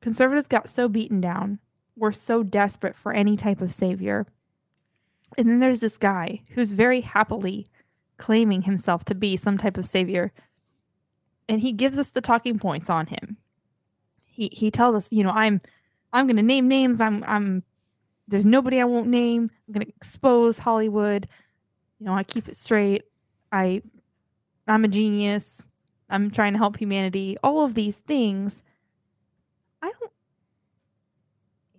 S2: conservatives got so beaten down, we're so desperate for any type of savior. And then there's this guy who's very happily claiming himself to be some type of savior. And he gives us the talking points on him. He he tells us, you know, I'm I'm gonna name names. I'm I'm there's nobody I won't name. I'm gonna expose Hollywood. You know, I keep it straight. I I'm a genius. I'm trying to help humanity. All of these things. I don't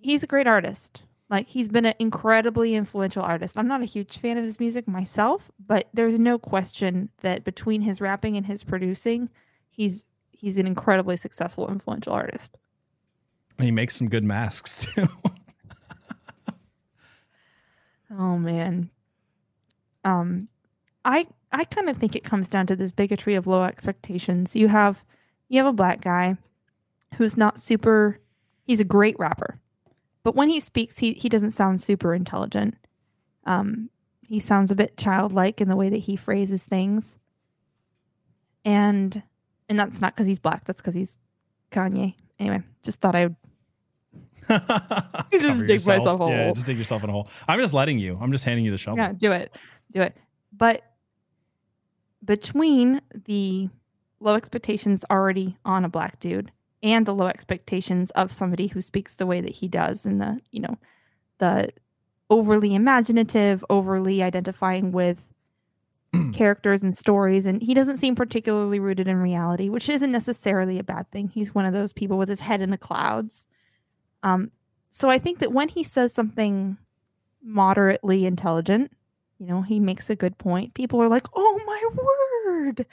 S2: he's a great artist. Like he's been an incredibly influential artist. I'm not a huge fan of his music myself, but there's no question that between his rapping and his producing, he's he's an incredibly successful influential artist.
S1: And he makes some good masks too.
S2: Oh man. Um I I kind of think it comes down to this bigotry of low expectations. You have you have a black guy who's not super he's a great rapper. But when he speaks, he he doesn't sound super intelligent. Um he sounds a bit childlike in the way that he phrases things. And and that's not cuz he's black, that's cuz he's Kanye. Anyway, just thought I would
S1: just
S2: dig
S1: yourself.
S2: myself a
S1: Yeah,
S2: hole.
S1: just dig yourself in a hole. I'm just letting you. I'm just handing you the shovel.
S2: Yeah, do it. Do it. But between the low expectations already on a black dude and the low expectations of somebody who speaks the way that he does and the, you know, the overly imaginative, overly identifying with characters and stories and he doesn't seem particularly rooted in reality, which isn't necessarily a bad thing. He's one of those people with his head in the clouds. Um so I think that when he says something moderately intelligent, you know, he makes a good point. People are like, "Oh my word."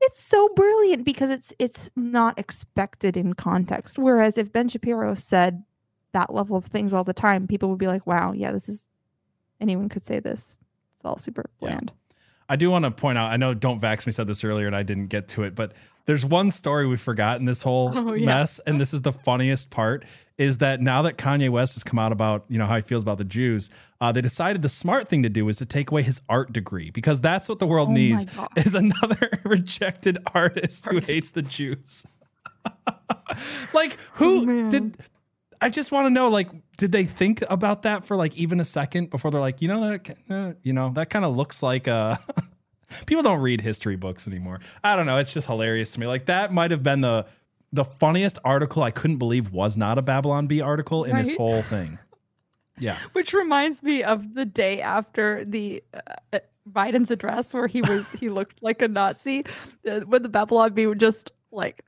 S2: It's so brilliant because it's it's not expected in context. Whereas if Ben Shapiro said that level of things all the time, people would be like, "Wow, yeah, this is anyone could say this. It's all super bland."
S1: I do want to point out, I know Don't Vax Me said this earlier and I didn't get to it, but there's one story we forgot in this whole
S2: Oh, yeah.
S1: mess. And this is the funniest part is that now that Kanye West has come out about, you know, how he feels about the Jews, uh, they decided the smart thing to do is to take away his art degree because that's what the world
S2: Oh
S1: needs is another rejected artist who hates the Jews. like who
S2: Oh,
S1: did I just want to know, like, did they think about that for like even a second before they're like, you know, that, uh, you know, that kind of looks like uh people don't read history books anymore. I don't know. It's just hilarious to me. Like that might have been the the funniest article I couldn't believe was not a Babylon Bee article in this whole thing. Yeah.
S2: Which reminds me of the day after the uh, Biden's address where he was he looked like a Nazi uh, when the Babylon Bee would just like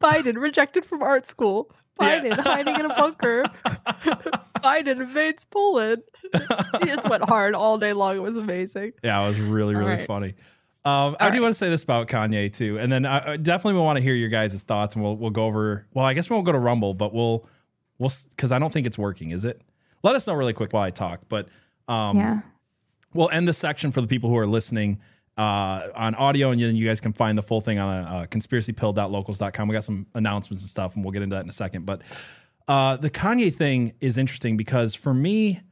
S2: Biden rejected from art school.
S1: Yeah.
S2: Biden hiding in a bunker. Biden invades Poland. He just went hard all day long. It was amazing.
S1: Yeah, it was really, really
S2: right.
S1: funny. Um, I do
S2: right.
S1: want to say this about Kanye too, and then I, I definitely want to hear your guys' thoughts, and we'll we'll go over. Well, I guess we won't go to Rumble, but we'll we'll because I don't think it's working. Is it? Let us know really quick while I talk. But um,
S2: yeah.
S1: we'll end this section for the people who are listening uh, on audio, and then you guys can find the full thing on uh, conspiracypilled.locals.com. We got some announcements and stuff, and we'll get into that in a second. But uh, the Kanye thing is interesting because for me,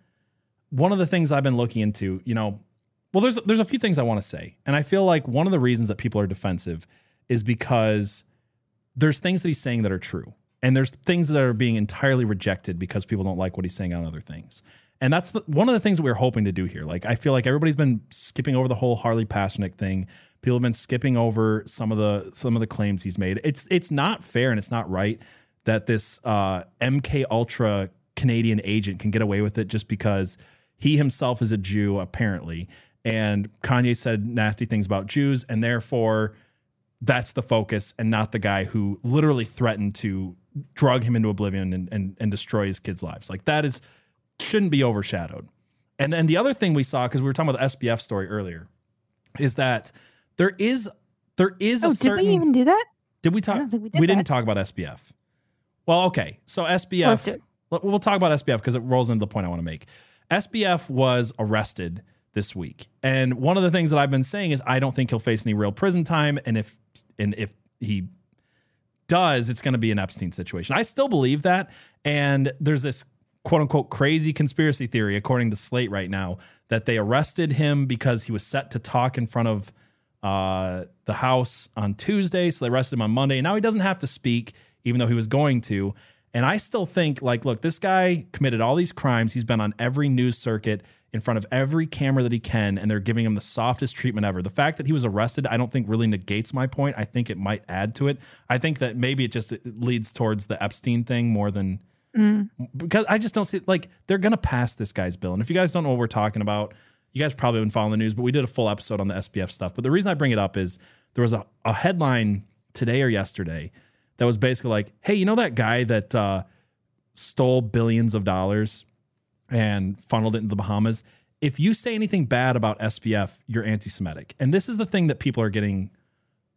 S1: one of the things I've been looking into, you know, well, there's there's a few things I want to say, and I feel like one of the reasons that people are defensive is because there's things that he's saying that are true, and there's things that are being entirely rejected because people don't like what he's saying on other things. And that's the, one of the things that we are hoping to do here. Like I feel like everybody's been skipping over the whole Harley Pasternak thing. People have been skipping over some of the some of the claims he's made. It's it's not fair and it's not right that this uh, MK Ultra Canadian agent can get away with it just because he himself is a Jew apparently, and Kanye said nasty things about Jews, and therefore that's the focus and not the guy who literally threatened to drug him into oblivion and, and, and destroy his kids' lives. Like that is shouldn't be overshadowed. And then the other thing we saw, because we were talking about the SBF story earlier, is that there is there is
S2: Oh,
S1: a
S2: did
S1: certain
S2: we even do that?
S1: did we talk
S2: we did
S1: didn't talk about SBF. Well, okay. So SBF
S2: Let's do it.
S1: We'll- We'll talk about SBF because it rolls into the point I want to make. SBF was arrested this week. And one of the things that I've been saying is I don't think he'll face any real prison time. And if and if he does, it's going to be an Epstein situation. I still believe that. And there's this quote unquote crazy conspiracy theory, according to Slate right now, that they arrested him because he was set to talk in front of uh, the House on Tuesday. So they arrested him on Monday. And Now he doesn't have to speak, even though he was going to. And I still think, like, look, this guy committed all these crimes. He's been on every news circuit in front of every camera that he can, and they're giving him the softest treatment ever. The fact that he was arrested, I don't think really negates my point. I think it might add to it. I think that maybe it just leads towards the Epstein thing more than because I just don't see like they're gonna pass this guy's bill. And if you guys don't know what we're talking about, you guys probably been following the news, but we did a full episode on the SBF stuff. But the reason I bring it up is there was a, a headline today or yesterday that was basically like, hey, you know that guy that uh, stole billions of dollars and funneled it into the Bahamas? If you say anything bad about SBF, you're anti-Semitic. And this is the thing that people are getting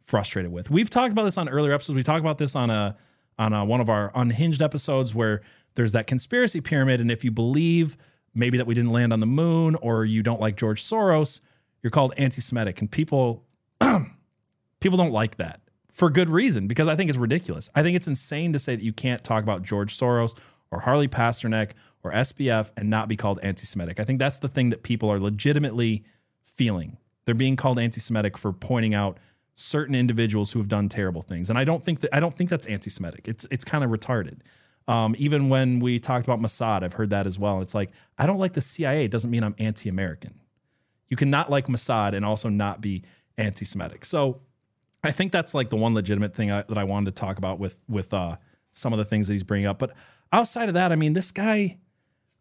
S1: frustrated with. We've talked about this on earlier episodes. We talked about this on a on a, one of our unhinged episodes where there's that conspiracy pyramid, and if you believe maybe that we didn't land on the moon or you don't like George Soros, you're called anti-Semitic, and people people don't like that for good reason because I think it's ridiculous. I think it's insane to say that you can't talk about George Soros or Harley Pasternak or SBF and not be called anti-Semitic. I think that's the thing that people are legitimately feeling. They're being called anti-Semitic for pointing out certain individuals who have done terrible things, and I don't think that I don't think that's anti-Semitic. It's it's kind of retarded. Um, even when we talked about Mossad, I've heard that as well. It's like I don't like the CIA. It doesn't mean I'm anti-American. You cannot like Mossad and also not be anti-Semitic. So I think that's like the one legitimate thing I, that I wanted to talk about with with uh, some of the things that he's bringing up. But outside of that, I mean, this guy,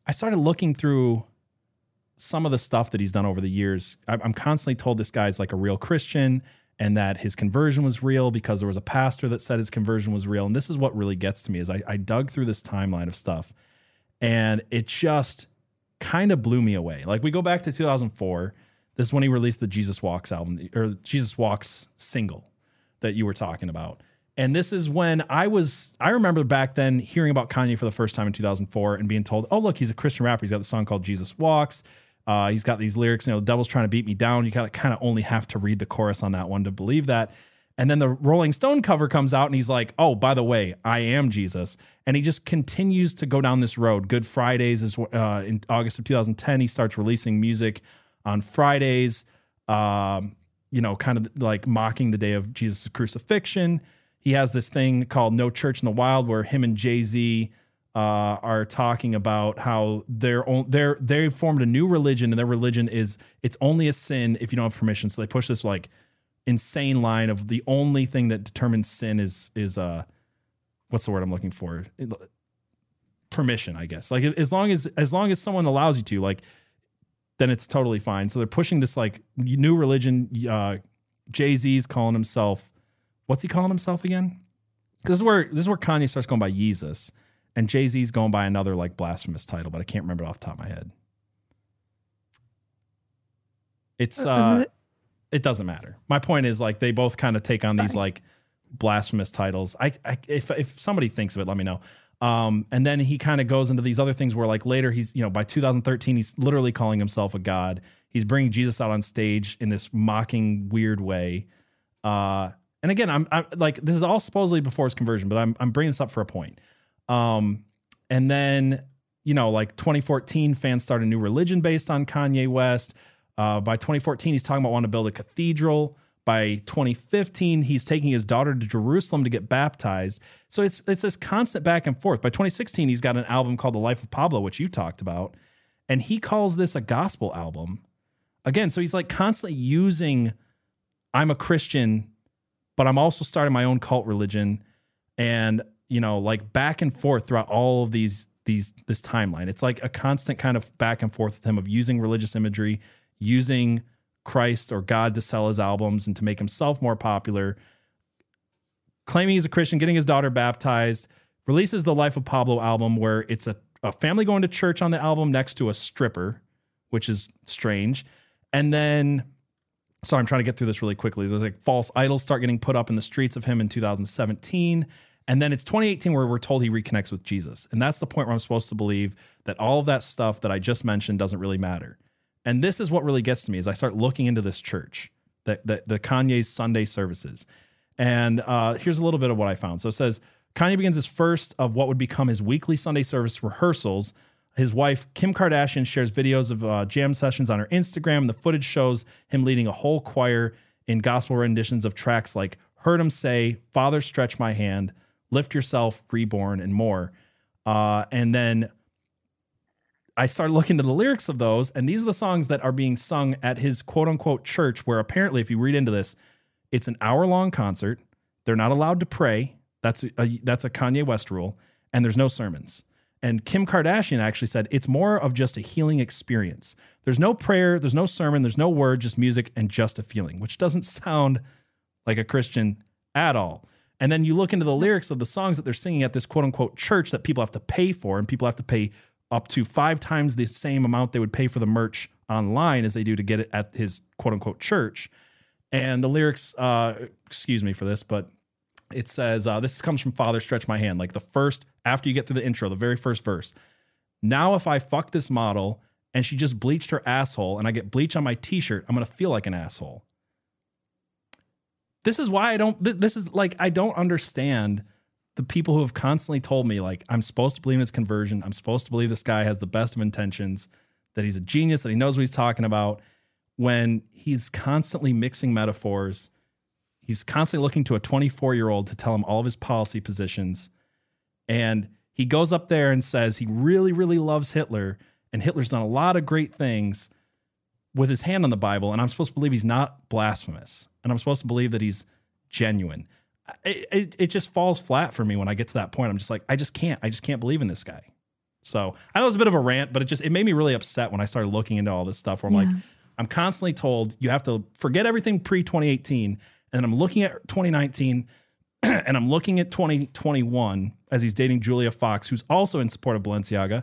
S1: I started looking through some of the stuff that he's done over the years. I'm constantly told this guy's like a real Christian and that his conversion was real because there was a pastor that said his conversion was real. And this is what really gets to me is I, I dug through this timeline of stuff and it just kind of blew me away. Like we go back to 2004. This is when he released the Jesus Walks album or Jesus Walks single that you were talking about. And this is when I was, I remember back then hearing about Kanye for the first time in 2004 and being told, oh, look, he's a Christian rapper. He's got the song called Jesus Walks. Uh, he's got these lyrics, you know, the devil's trying to beat me down. You gotta kind of only have to read the chorus on that one to believe that. And then the Rolling Stone cover comes out and he's like, oh, by the way, I am Jesus. And he just continues to go down this road. Good Fridays is uh, in August of 2010. He starts releasing music on Fridays, um, you know, kind of like mocking the day of Jesus' crucifixion. He has this thing called No Church in the Wild where him and Jay Z uh, are talking about how they're they're they formed a new religion and their religion is it's only a sin if you don't have permission. So they push this like insane line of the only thing that determines sin is is uh what's the word I'm looking for permission I guess like as long as as long as someone allows you to like then it's totally fine. So they're pushing this like new religion. Uh, Jay Z's calling himself what's he calling himself again? This is where this is where Kanye starts going by Jesus, and Jay Z's going by another like blasphemous title, but I can't remember it off the top of my head. It's uh, it doesn't matter. My point is like they both kind of take on these like blasphemous titles. I, I if if somebody thinks of it, let me know. Um, and then he kind of goes into these other things where like later he's you know by 2013 he's literally calling himself a god. He's bringing Jesus out on stage in this mocking weird way. Uh, and again, I'm, I'm like this is all supposedly before his conversion, but I'm I'm bringing this up for a point. Um, and then you know like 2014 fans start a new religion based on Kanye West. Uh, by 2014, he's talking about wanting to build a cathedral. By 2015, he's taking his daughter to Jerusalem to get baptized. So it's it's this constant back and forth. By 2016, he's got an album called The Life of Pablo, which you talked about, and he calls this a gospel album. Again, so he's like constantly using I'm a Christian, but I'm also starting my own cult religion and you know, like back and forth throughout all of these these this timeline. It's like a constant kind of back and forth with him of using religious imagery, using Christ or God to sell his albums and to make himself more popular, claiming he's a Christian, getting his daughter baptized, releases the Life of Pablo album where it's a, a family going to church on the album next to a stripper, which is strange. And then, sorry, I'm trying to get through this really quickly. There's like false idols start getting put up in the streets of him in 2017. And then it's 2018 where we're told he reconnects with Jesus. And that's the point where I'm supposed to believe that all of that stuff that I just mentioned doesn't really matter. And this is what really gets to me is I start looking into this church, that the, the Kanye's Sunday services. And uh, here's a little bit of what I found. So it says Kanye begins his first of what would become his weekly Sunday service rehearsals. His wife, Kim Kardashian, shares videos of uh, jam sessions on her Instagram. The footage shows him leading a whole choir in gospel renditions of tracks like Heard 'Em Say, Father Stretch My Hand, Lift Yourself, Reborn, and more. Uh, and then I started looking to the lyrics of those, and these are the songs that are being sung at his quote unquote church, where apparently, if you read into this, it's an hour long concert. They're not allowed to pray. That's a, that's a Kanye West rule, and there's no sermons. And Kim Kardashian actually said it's more of just a healing experience. There's no prayer, there's no sermon, there's no word, just music and just a feeling, which doesn't sound like a Christian at all. And then you look into the lyrics of the songs that they're singing at this quote unquote church that people have to pay for, and people have to pay up to five times the same amount they would pay for the merch online as they do to get it at his quote unquote church. And the lyrics, uh, excuse me for this, but it says, uh, this comes from Father Stretch My Hand, like the first, after you get through the intro, the very first verse. Now, if I fuck this model and she just bleached her asshole and I get bleach on my t shirt, I'm going to feel like an asshole. This is why I don't, this is like, I don't understand the people who have constantly told me, like, I'm supposed to believe in his conversion. I'm supposed to believe this guy has the best of intentions, that he's a genius, that he knows what he's talking about, when he's constantly mixing metaphors. He's constantly looking to a 24 year old to tell him all of his policy positions. And he goes up there and says he really, really loves Hitler. And Hitler's done a lot of great things with his hand on the Bible. And I'm supposed to believe he's not blasphemous. And I'm supposed to believe that he's genuine. It, it, it just falls flat for me when I get to that point. I'm just like, I just can't. I just can't believe in this guy. So I know it's a bit of a rant, but it just it made me really upset when I started looking into all this stuff. Where I'm like, I'm constantly told you have to forget everything pre 2018, and I'm looking at 2019, and I'm looking at 2021 as he's dating Julia Fox, who's also in support of Balenciaga.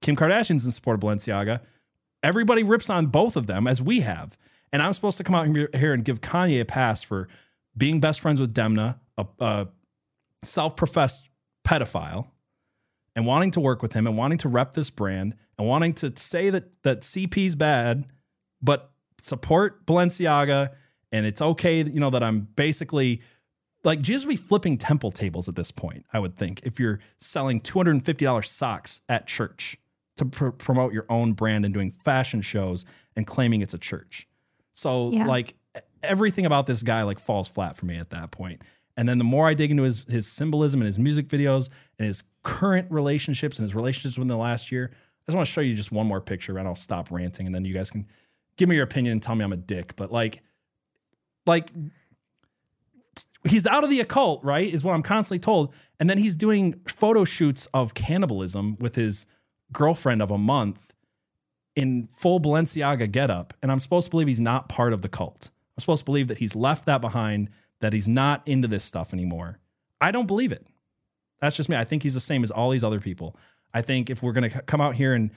S1: Kim Kardashian's in support of Balenciaga. Everybody rips on both of them as we have, and I'm supposed to come out here and give Kanye a pass for being best friends with Demna, a, a self-professed pedophile and wanting to work with him and wanting to rep this brand and wanting to say that that CP's bad, but support Balenciaga and it's okay, you know, that I'm basically like Jesus be flipping temple tables at this point, I would think, if you're selling $250 socks at church to pr- promote your own brand and doing fashion shows and claiming it's a church. So
S2: Yeah.
S1: like everything about this guy like falls flat for me at that point. And then the more I dig into his his symbolism and his music videos and his current relationships and his relationships within the last year, I just want to show you just one more picture and I'll stop ranting and then you guys can give me your opinion and tell me I'm a dick. But like, like he's out of the occult, right? Is what I'm constantly told. And then he's doing photo shoots of cannibalism with his girlfriend of a month in full Balenciaga getup. And I'm supposed to believe he's not part of the cult. I'm supposed to believe that he's left that behind, that he's not into this stuff anymore. I don't believe it. That's just me. I think he's the same as all these other people. I think if we're going to come out here and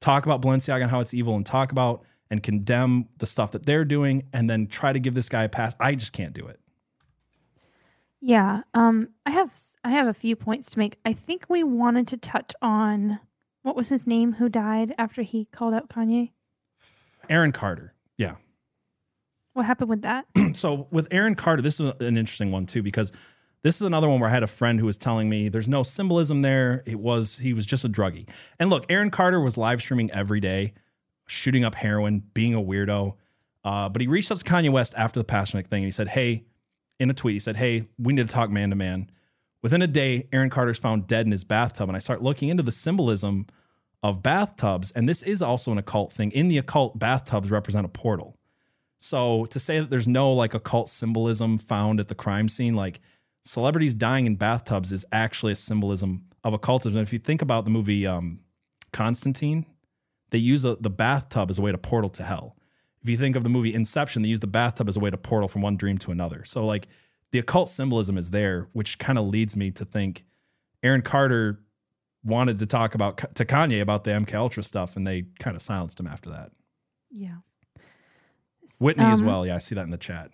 S1: talk about Balenciaga and how it's evil and talk about and condemn the stuff that they're doing and then try to give this guy a pass, I just can't do it.
S2: Yeah. Um I have I have a few points to make. I think we wanted to touch on what was his name who died after he called out Kanye?
S1: Aaron Carter. Yeah.
S2: What happened with that?
S1: so with Aaron Carter, this is an interesting one too because this is another one where I had a friend who was telling me there's no symbolism there. It was he was just a druggie. And look, Aaron Carter was live streaming every day, shooting up heroin, being a weirdo. Uh, but he reached out to Kanye West after the Pasternak thing and he said, "Hey," in a tweet, he said, "Hey, we need to talk man to man." Within a day, Aaron Carter's found dead in his bathtub, and I start looking into the symbolism of bathtubs, and this is also an occult thing. In the occult, bathtubs represent a portal. So to say that there's no like occult symbolism found at the crime scene, like celebrities dying in bathtubs is actually a symbolism of occultism. And if you think about the movie um, Constantine, they use a, the bathtub as a way to portal to hell. If you think of the movie Inception, they use the bathtub as a way to portal from one dream to another. So like the occult symbolism is there, which kind of leads me to think Aaron Carter wanted to talk about to Kanye about the MK Ultra stuff, and they kind of silenced him after that.
S2: Yeah.
S1: Whitney as
S2: Um,
S1: well. Yeah, I see that in the chat.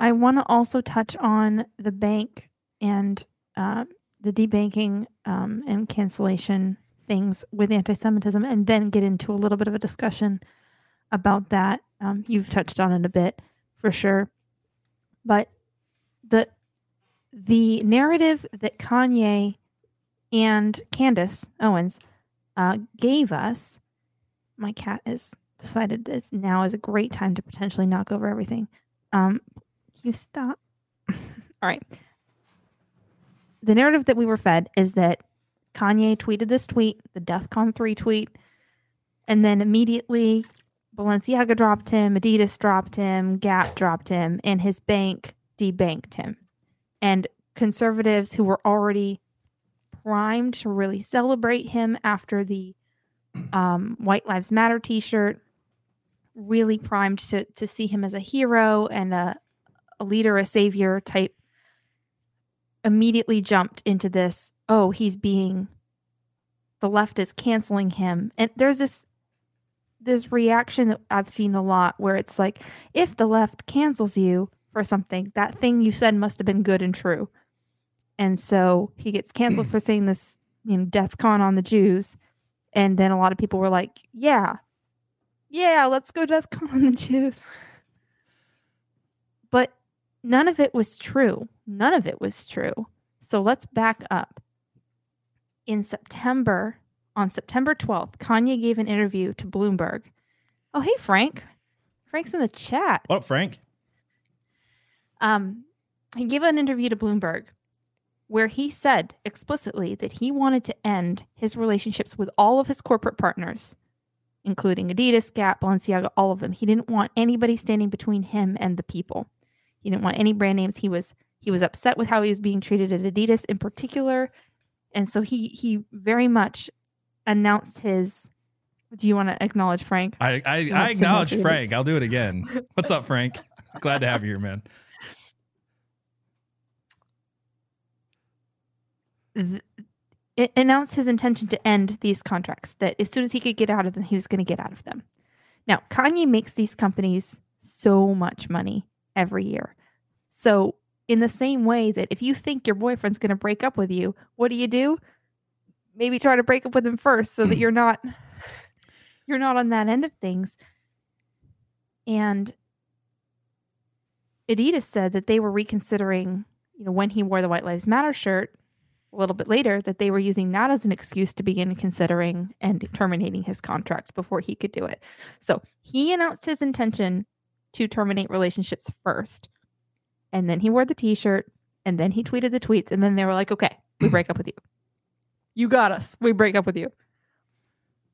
S2: I want to also touch on the bank and uh, the debanking um, and cancellation things with anti-Semitism, and then get into a little bit of a discussion about that. Um, you've touched on it a bit for sure, but the the narrative that Kanye and Candace Owens uh, gave us. My cat has decided that now is a great time to potentially knock over everything. Um, you stop. All right. The narrative that we were fed is that Kanye tweeted this tweet, the DEFCON 3 tweet, and then immediately Balenciaga dropped him, Adidas dropped him, Gap dropped him, and his bank debanked him. And conservatives who were already primed to really celebrate him after the um, White Lives Matter t shirt, really primed to, to see him as a hero and a, a leader, a savior type, immediately jumped into this oh, he's being, the left is canceling him. And there's this this reaction that I've seen a lot where it's like, if the left cancels you for something, that thing you said must have been good and true. And so he gets canceled for saying this, you know, death con on the Jews. And then a lot of people were like, yeah, yeah, let's go death con on the Jews. But none of it was true. None of it was true. So let's back up. In September, on September 12th, Kanye gave an interview to Bloomberg. Oh, hey, Frank. Frank's in the chat.
S1: What up, Frank?
S2: Um, he gave an interview to Bloomberg where he said explicitly that he wanted to end his relationships with all of his corporate partners, including Adidas, Gap, Balenciaga, all of them. He didn't want anybody standing between him and the people. He didn't want any brand names. He was he was upset with how he was being treated at Adidas in particular, and so he he very much announced his. Do you want to acknowledge Frank?
S1: I I, I acknowledge. Frank. I'll do it again. What's up, Frank? Glad to have you here, man.
S2: th- it announced his intention to end these contracts that as soon as he could get out of them he was going to get out of them now kanye makes these companies so much money every year so in the same way that if you think your boyfriend's going to break up with you what do you do maybe try to break up with him first so that you're not you're not on that end of things and adidas said that they were reconsidering you know when he wore the white lives matter shirt a little bit later that they were using that as an excuse to begin considering and terminating his contract before he could do it. So he announced his intention to terminate relationships first. And then he wore the t shirt and then he tweeted the tweets. And then they were like, okay, we break up with you. You got us. We break up with you.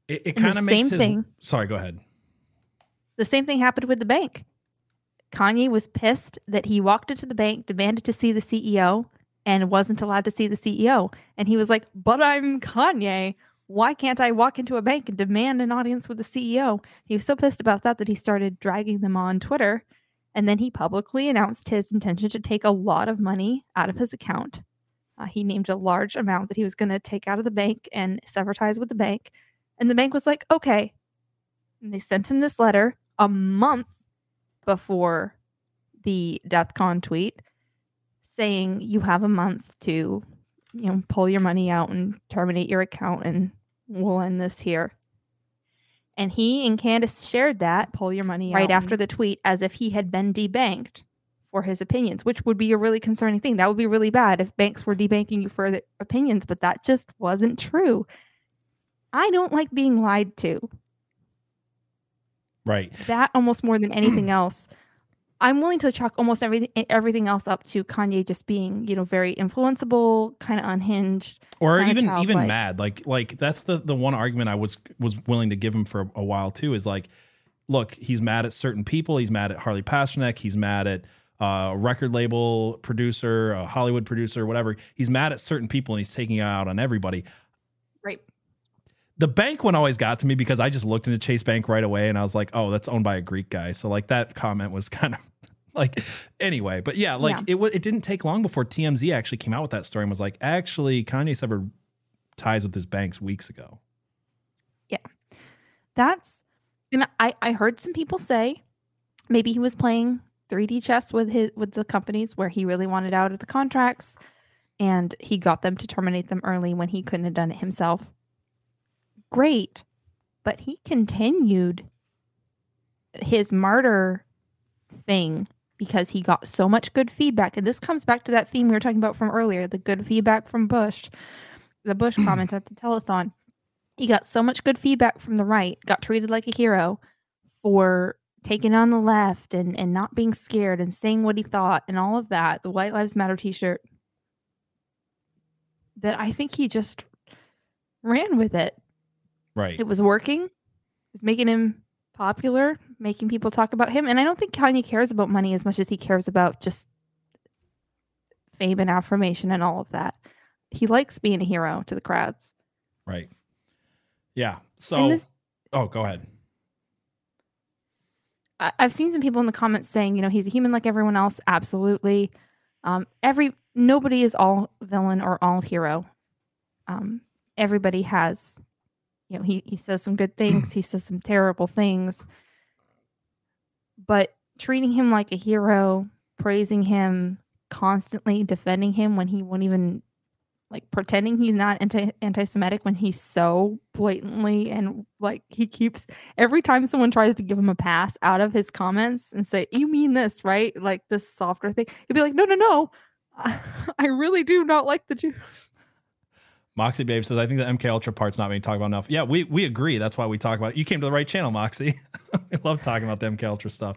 S1: It, it kind of makes
S2: same
S1: his,
S2: thing-
S1: Sorry, go ahead.
S2: The same thing happened with the bank. Kanye was pissed that he walked into the bank, demanded to see the CEO, and wasn't allowed to see the CEO. And he was like, But I'm Kanye. Why can't I walk into a bank and demand an audience with the CEO? He was so pissed about that that he started dragging them on Twitter. And then he publicly announced his intention to take a lot of money out of his account. Uh, he named a large amount that he was going to take out of the bank and sever ties with the bank. And the bank was like, okay. And they sent him this letter a month before the DeathCon tweet saying you have a month to, you know, pull your money out and terminate your account and we'll end this here. And he and Candace shared that, pull your money out right
S10: out
S2: after the tweet as if he had been debanked for his opinions, which would be a really concerning thing. That would be really bad if banks were debanking you for the opinions, but that just wasn't true. I don't like being lied to.
S1: Right.
S2: That almost more than anything else. I'm willing to chalk almost everything everything else up to Kanye just being, you know, very influenceable, kind of unhinged,
S1: or even even mad like like that's the the one argument i was was willing to give him for a, a while too is like look he's mad at certain people he's mad at harley pasternak he's mad at uh, a record label producer a hollywood producer whatever he's mad at certain people and he's taking it out on everybody
S2: Right.
S1: the bank one always got to me because i just looked into chase bank right away and i was like oh that's owned by a greek guy so like that comment was kind of like anyway but yeah like
S2: Yeah.
S1: it was it didn't take long before tmz actually came out with that story and was like actually kanye severed ties with his banks weeks ago Yeah.
S2: That's and I I heard some people say maybe he was playing 3D chess with his with the companies where he really wanted out of the contracts and he got them to terminate them early when he couldn't have done it himself. Great. But he continued his martyr thing because he got so much good feedback. And this comes back to that theme we were talking about from earlier, the good feedback from Bush, the Bush comment at the telethon he got so much good feedback from the right, got treated like a hero for taking on the left and, and not being scared and saying what he thought and all of that, the White Lives Matter t shirt, that I think he just ran with it.
S1: right
S2: It was working, it was making him popular, making people talk about him. And I don't think Kanye cares about money as much as he cares about just fame and affirmation and all of that. He likes being a hero to the crowds.
S1: right yeah so
S2: this
S1: oh go ahead
S2: I- I've seen some people in the comments saying, you know, he's a human like everyone else. Absolutely. Um, every nobody is all villain or all hero. Um, everybody has, you know, he he says some good things, he says some terrible things, but treating him like a hero, praising him constantly, defending him when he won't even like pretending he's not anti anti-Semitic when he's so blatantly and like he keeps every time someone tries to give him a pass out of his comments and say, You mean this, right? Like this softer thing, he'd be like, No, no, no. I, I really do not like the Jews.
S1: moxie babe says i think the mk ultra part's not being talked about enough yeah we we agree that's why we talk about it you came to the right channel moxie i love talking about the mk ultra stuff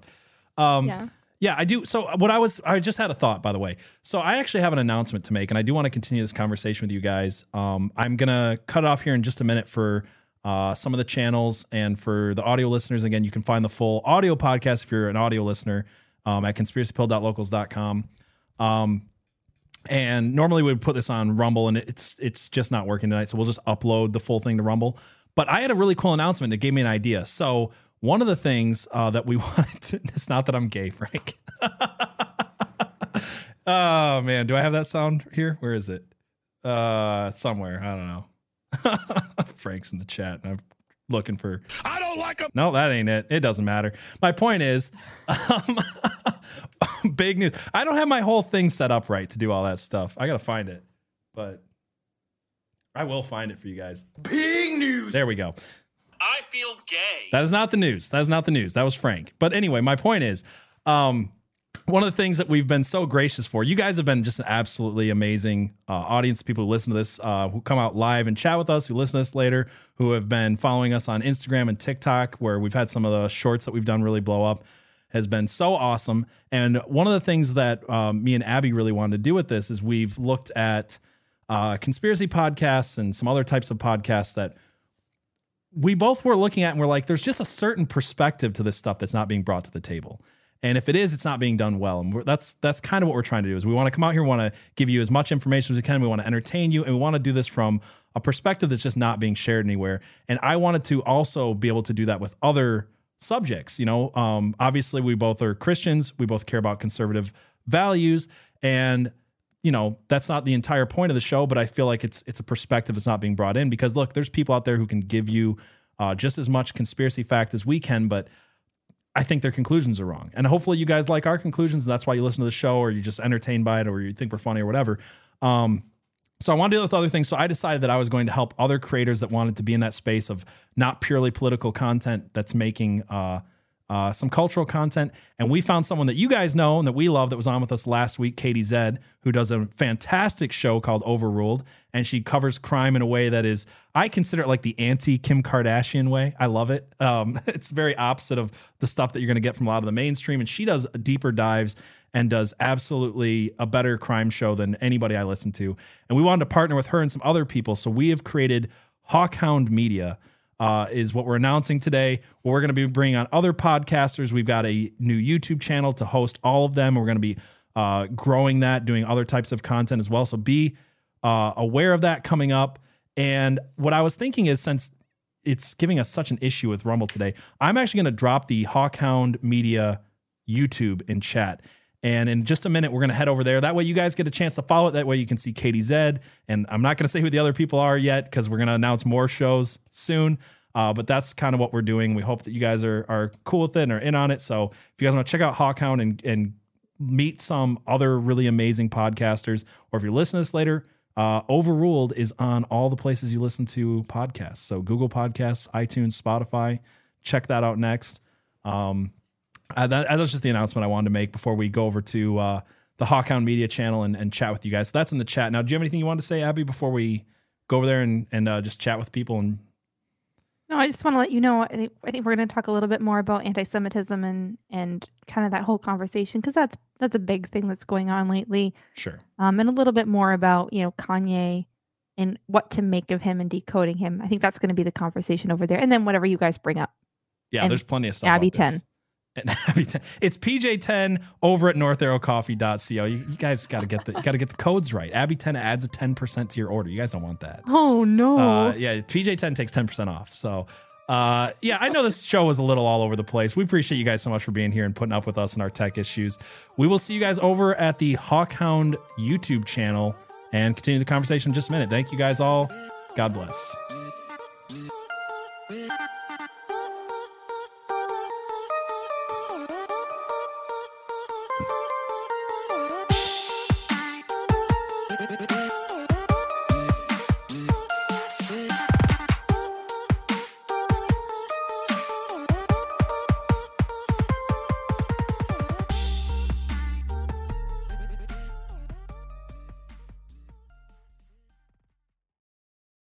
S1: um
S2: Yeah.
S1: Yeah, I do. So what I was, I just had a thought, by the way. So I actually have an announcement to make, and I do want to continue this conversation with you guys. Um, I'm gonna cut off here in just a minute for uh, some of the channels and for the audio listeners. Again, you can find the full audio podcast if you're an audio listener um, at conspiracypilled.locals.com. Um, and normally we would put this on Rumble, and it's it's just not working tonight. So we'll just upload the full thing to Rumble. But I had a really cool announcement that gave me an idea. So one of the things uh, that we wanted to, it's not that I'm gay, Frank. oh man, do I have that sound here? Where is it? Uh, somewhere. I don't know. Frank's in the chat, and I'm looking for. I don't like him. No, that ain't it. It doesn't matter. My point is, um, big news. I don't have my whole thing set up right to do all that stuff. I gotta find it, but I will find it for you guys. Big news. There we go.
S10: I feel gay.
S1: That is not the news. That is not the news. That was Frank. But anyway, my point is, um, one of the things that we've been so gracious for, you guys have been just an absolutely amazing uh, audience. People who listen to this, uh, who come out live and chat with us, who listen to us later, who have been following us on Instagram and TikTok, where we've had some of the shorts that we've done really blow up, has been so awesome. And one of the things that um, me and Abby really wanted to do with this is we've looked at uh, conspiracy podcasts and some other types of podcasts that we both were looking at and we're like, there's just a certain perspective to this stuff that's not being brought to the table. And if it is, it's not being done well. And that's that's kind of what we're trying to do. Is we want to come out here, want to give you as much information as we can. We want to entertain you, and we want to do this from a perspective that's just not being shared anywhere. And I wanted to also be able to do that with other subjects. You know, um, obviously we both are Christians. We both care about conservative values, and you know that's not the entire point of the show. But I feel like it's it's a perspective that's not being brought in because look, there's people out there who can give you uh, just as much conspiracy fact as we can, but I think their conclusions are wrong. And hopefully you guys like our conclusions. That's why you listen to the show or you're just entertained by it or you think we're funny or whatever. Um, so I want to deal with other things. So I decided that I was going to help other creators that wanted to be in that space of not purely political content that's making uh, uh, some cultural content. And we found someone that you guys know and that we love that was on with us last week, Katie Zed, who does a fantastic show called Overruled. And she covers crime in a way that is, I consider it like the anti Kim Kardashian way. I love it. Um, it's very opposite of the stuff that you're going to get from a lot of the mainstream. And she does deeper dives and does absolutely a better crime show than anybody I listen to. And we wanted to partner with her and some other people. So we have created Hawkhound Media uh, is what we're announcing today. We're going to be bringing on other podcasters. We've got a new YouTube channel to host all of them. We're going to be uh, growing that, doing other types of content as well. So be uh, aware of that coming up. And what I was thinking is since it's giving us such an issue with Rumble today, I'm actually going to drop the Hawkhound Media YouTube in chat. And in just a minute, we're going to head over there. That way, you guys get a chance to follow it. That way, you can see Katie Zed. And I'm not going to say who the other people are yet because we're going to announce more shows soon. Uh, but that's kind of what we're doing. We hope that you guys are, are cool with it and are in on it. So if you guys want to check out Hawkhound and, and meet some other really amazing podcasters, or if you're listening to this later, uh, Overruled is on all the places you listen to podcasts. So Google Podcasts, iTunes, Spotify. Check that out next. Um, uh, that, that, was just the announcement I wanted to make before we go over to uh, the Hawkhound Media channel and, and, chat with you guys. So that's in the chat. Now, do you have anything you want to say, Abby, before we go over there and, and uh, just chat with people? And
S2: No, I just want to let you know. I think, I think we're going to talk a little bit more about anti-Semitism and and kind of that whole conversation because that's that's a big thing that's going on lately.
S1: Sure.
S2: Um, and a little bit more about you know Kanye and what to make of him and decoding him. I think that's going to be the conversation over there, and then whatever you guys bring up.
S1: Yeah,
S2: and
S1: there's plenty of stuff.
S2: Abby ten.
S1: It's PJ10 over at northarrowcoffee.co. You, you guys got to get the got to get the codes right. Abby 10 adds a 10% to your order. You guys don't want that.
S2: Oh no.
S1: Uh, yeah, PJ10 takes 10% off. So, uh, yeah, I know this show was a little all over the place. We appreciate you guys so much for being here and putting up with us and our tech issues. We will see you guys over at the Hawkhound YouTube channel and continue the conversation in just a minute. Thank you guys all. God bless.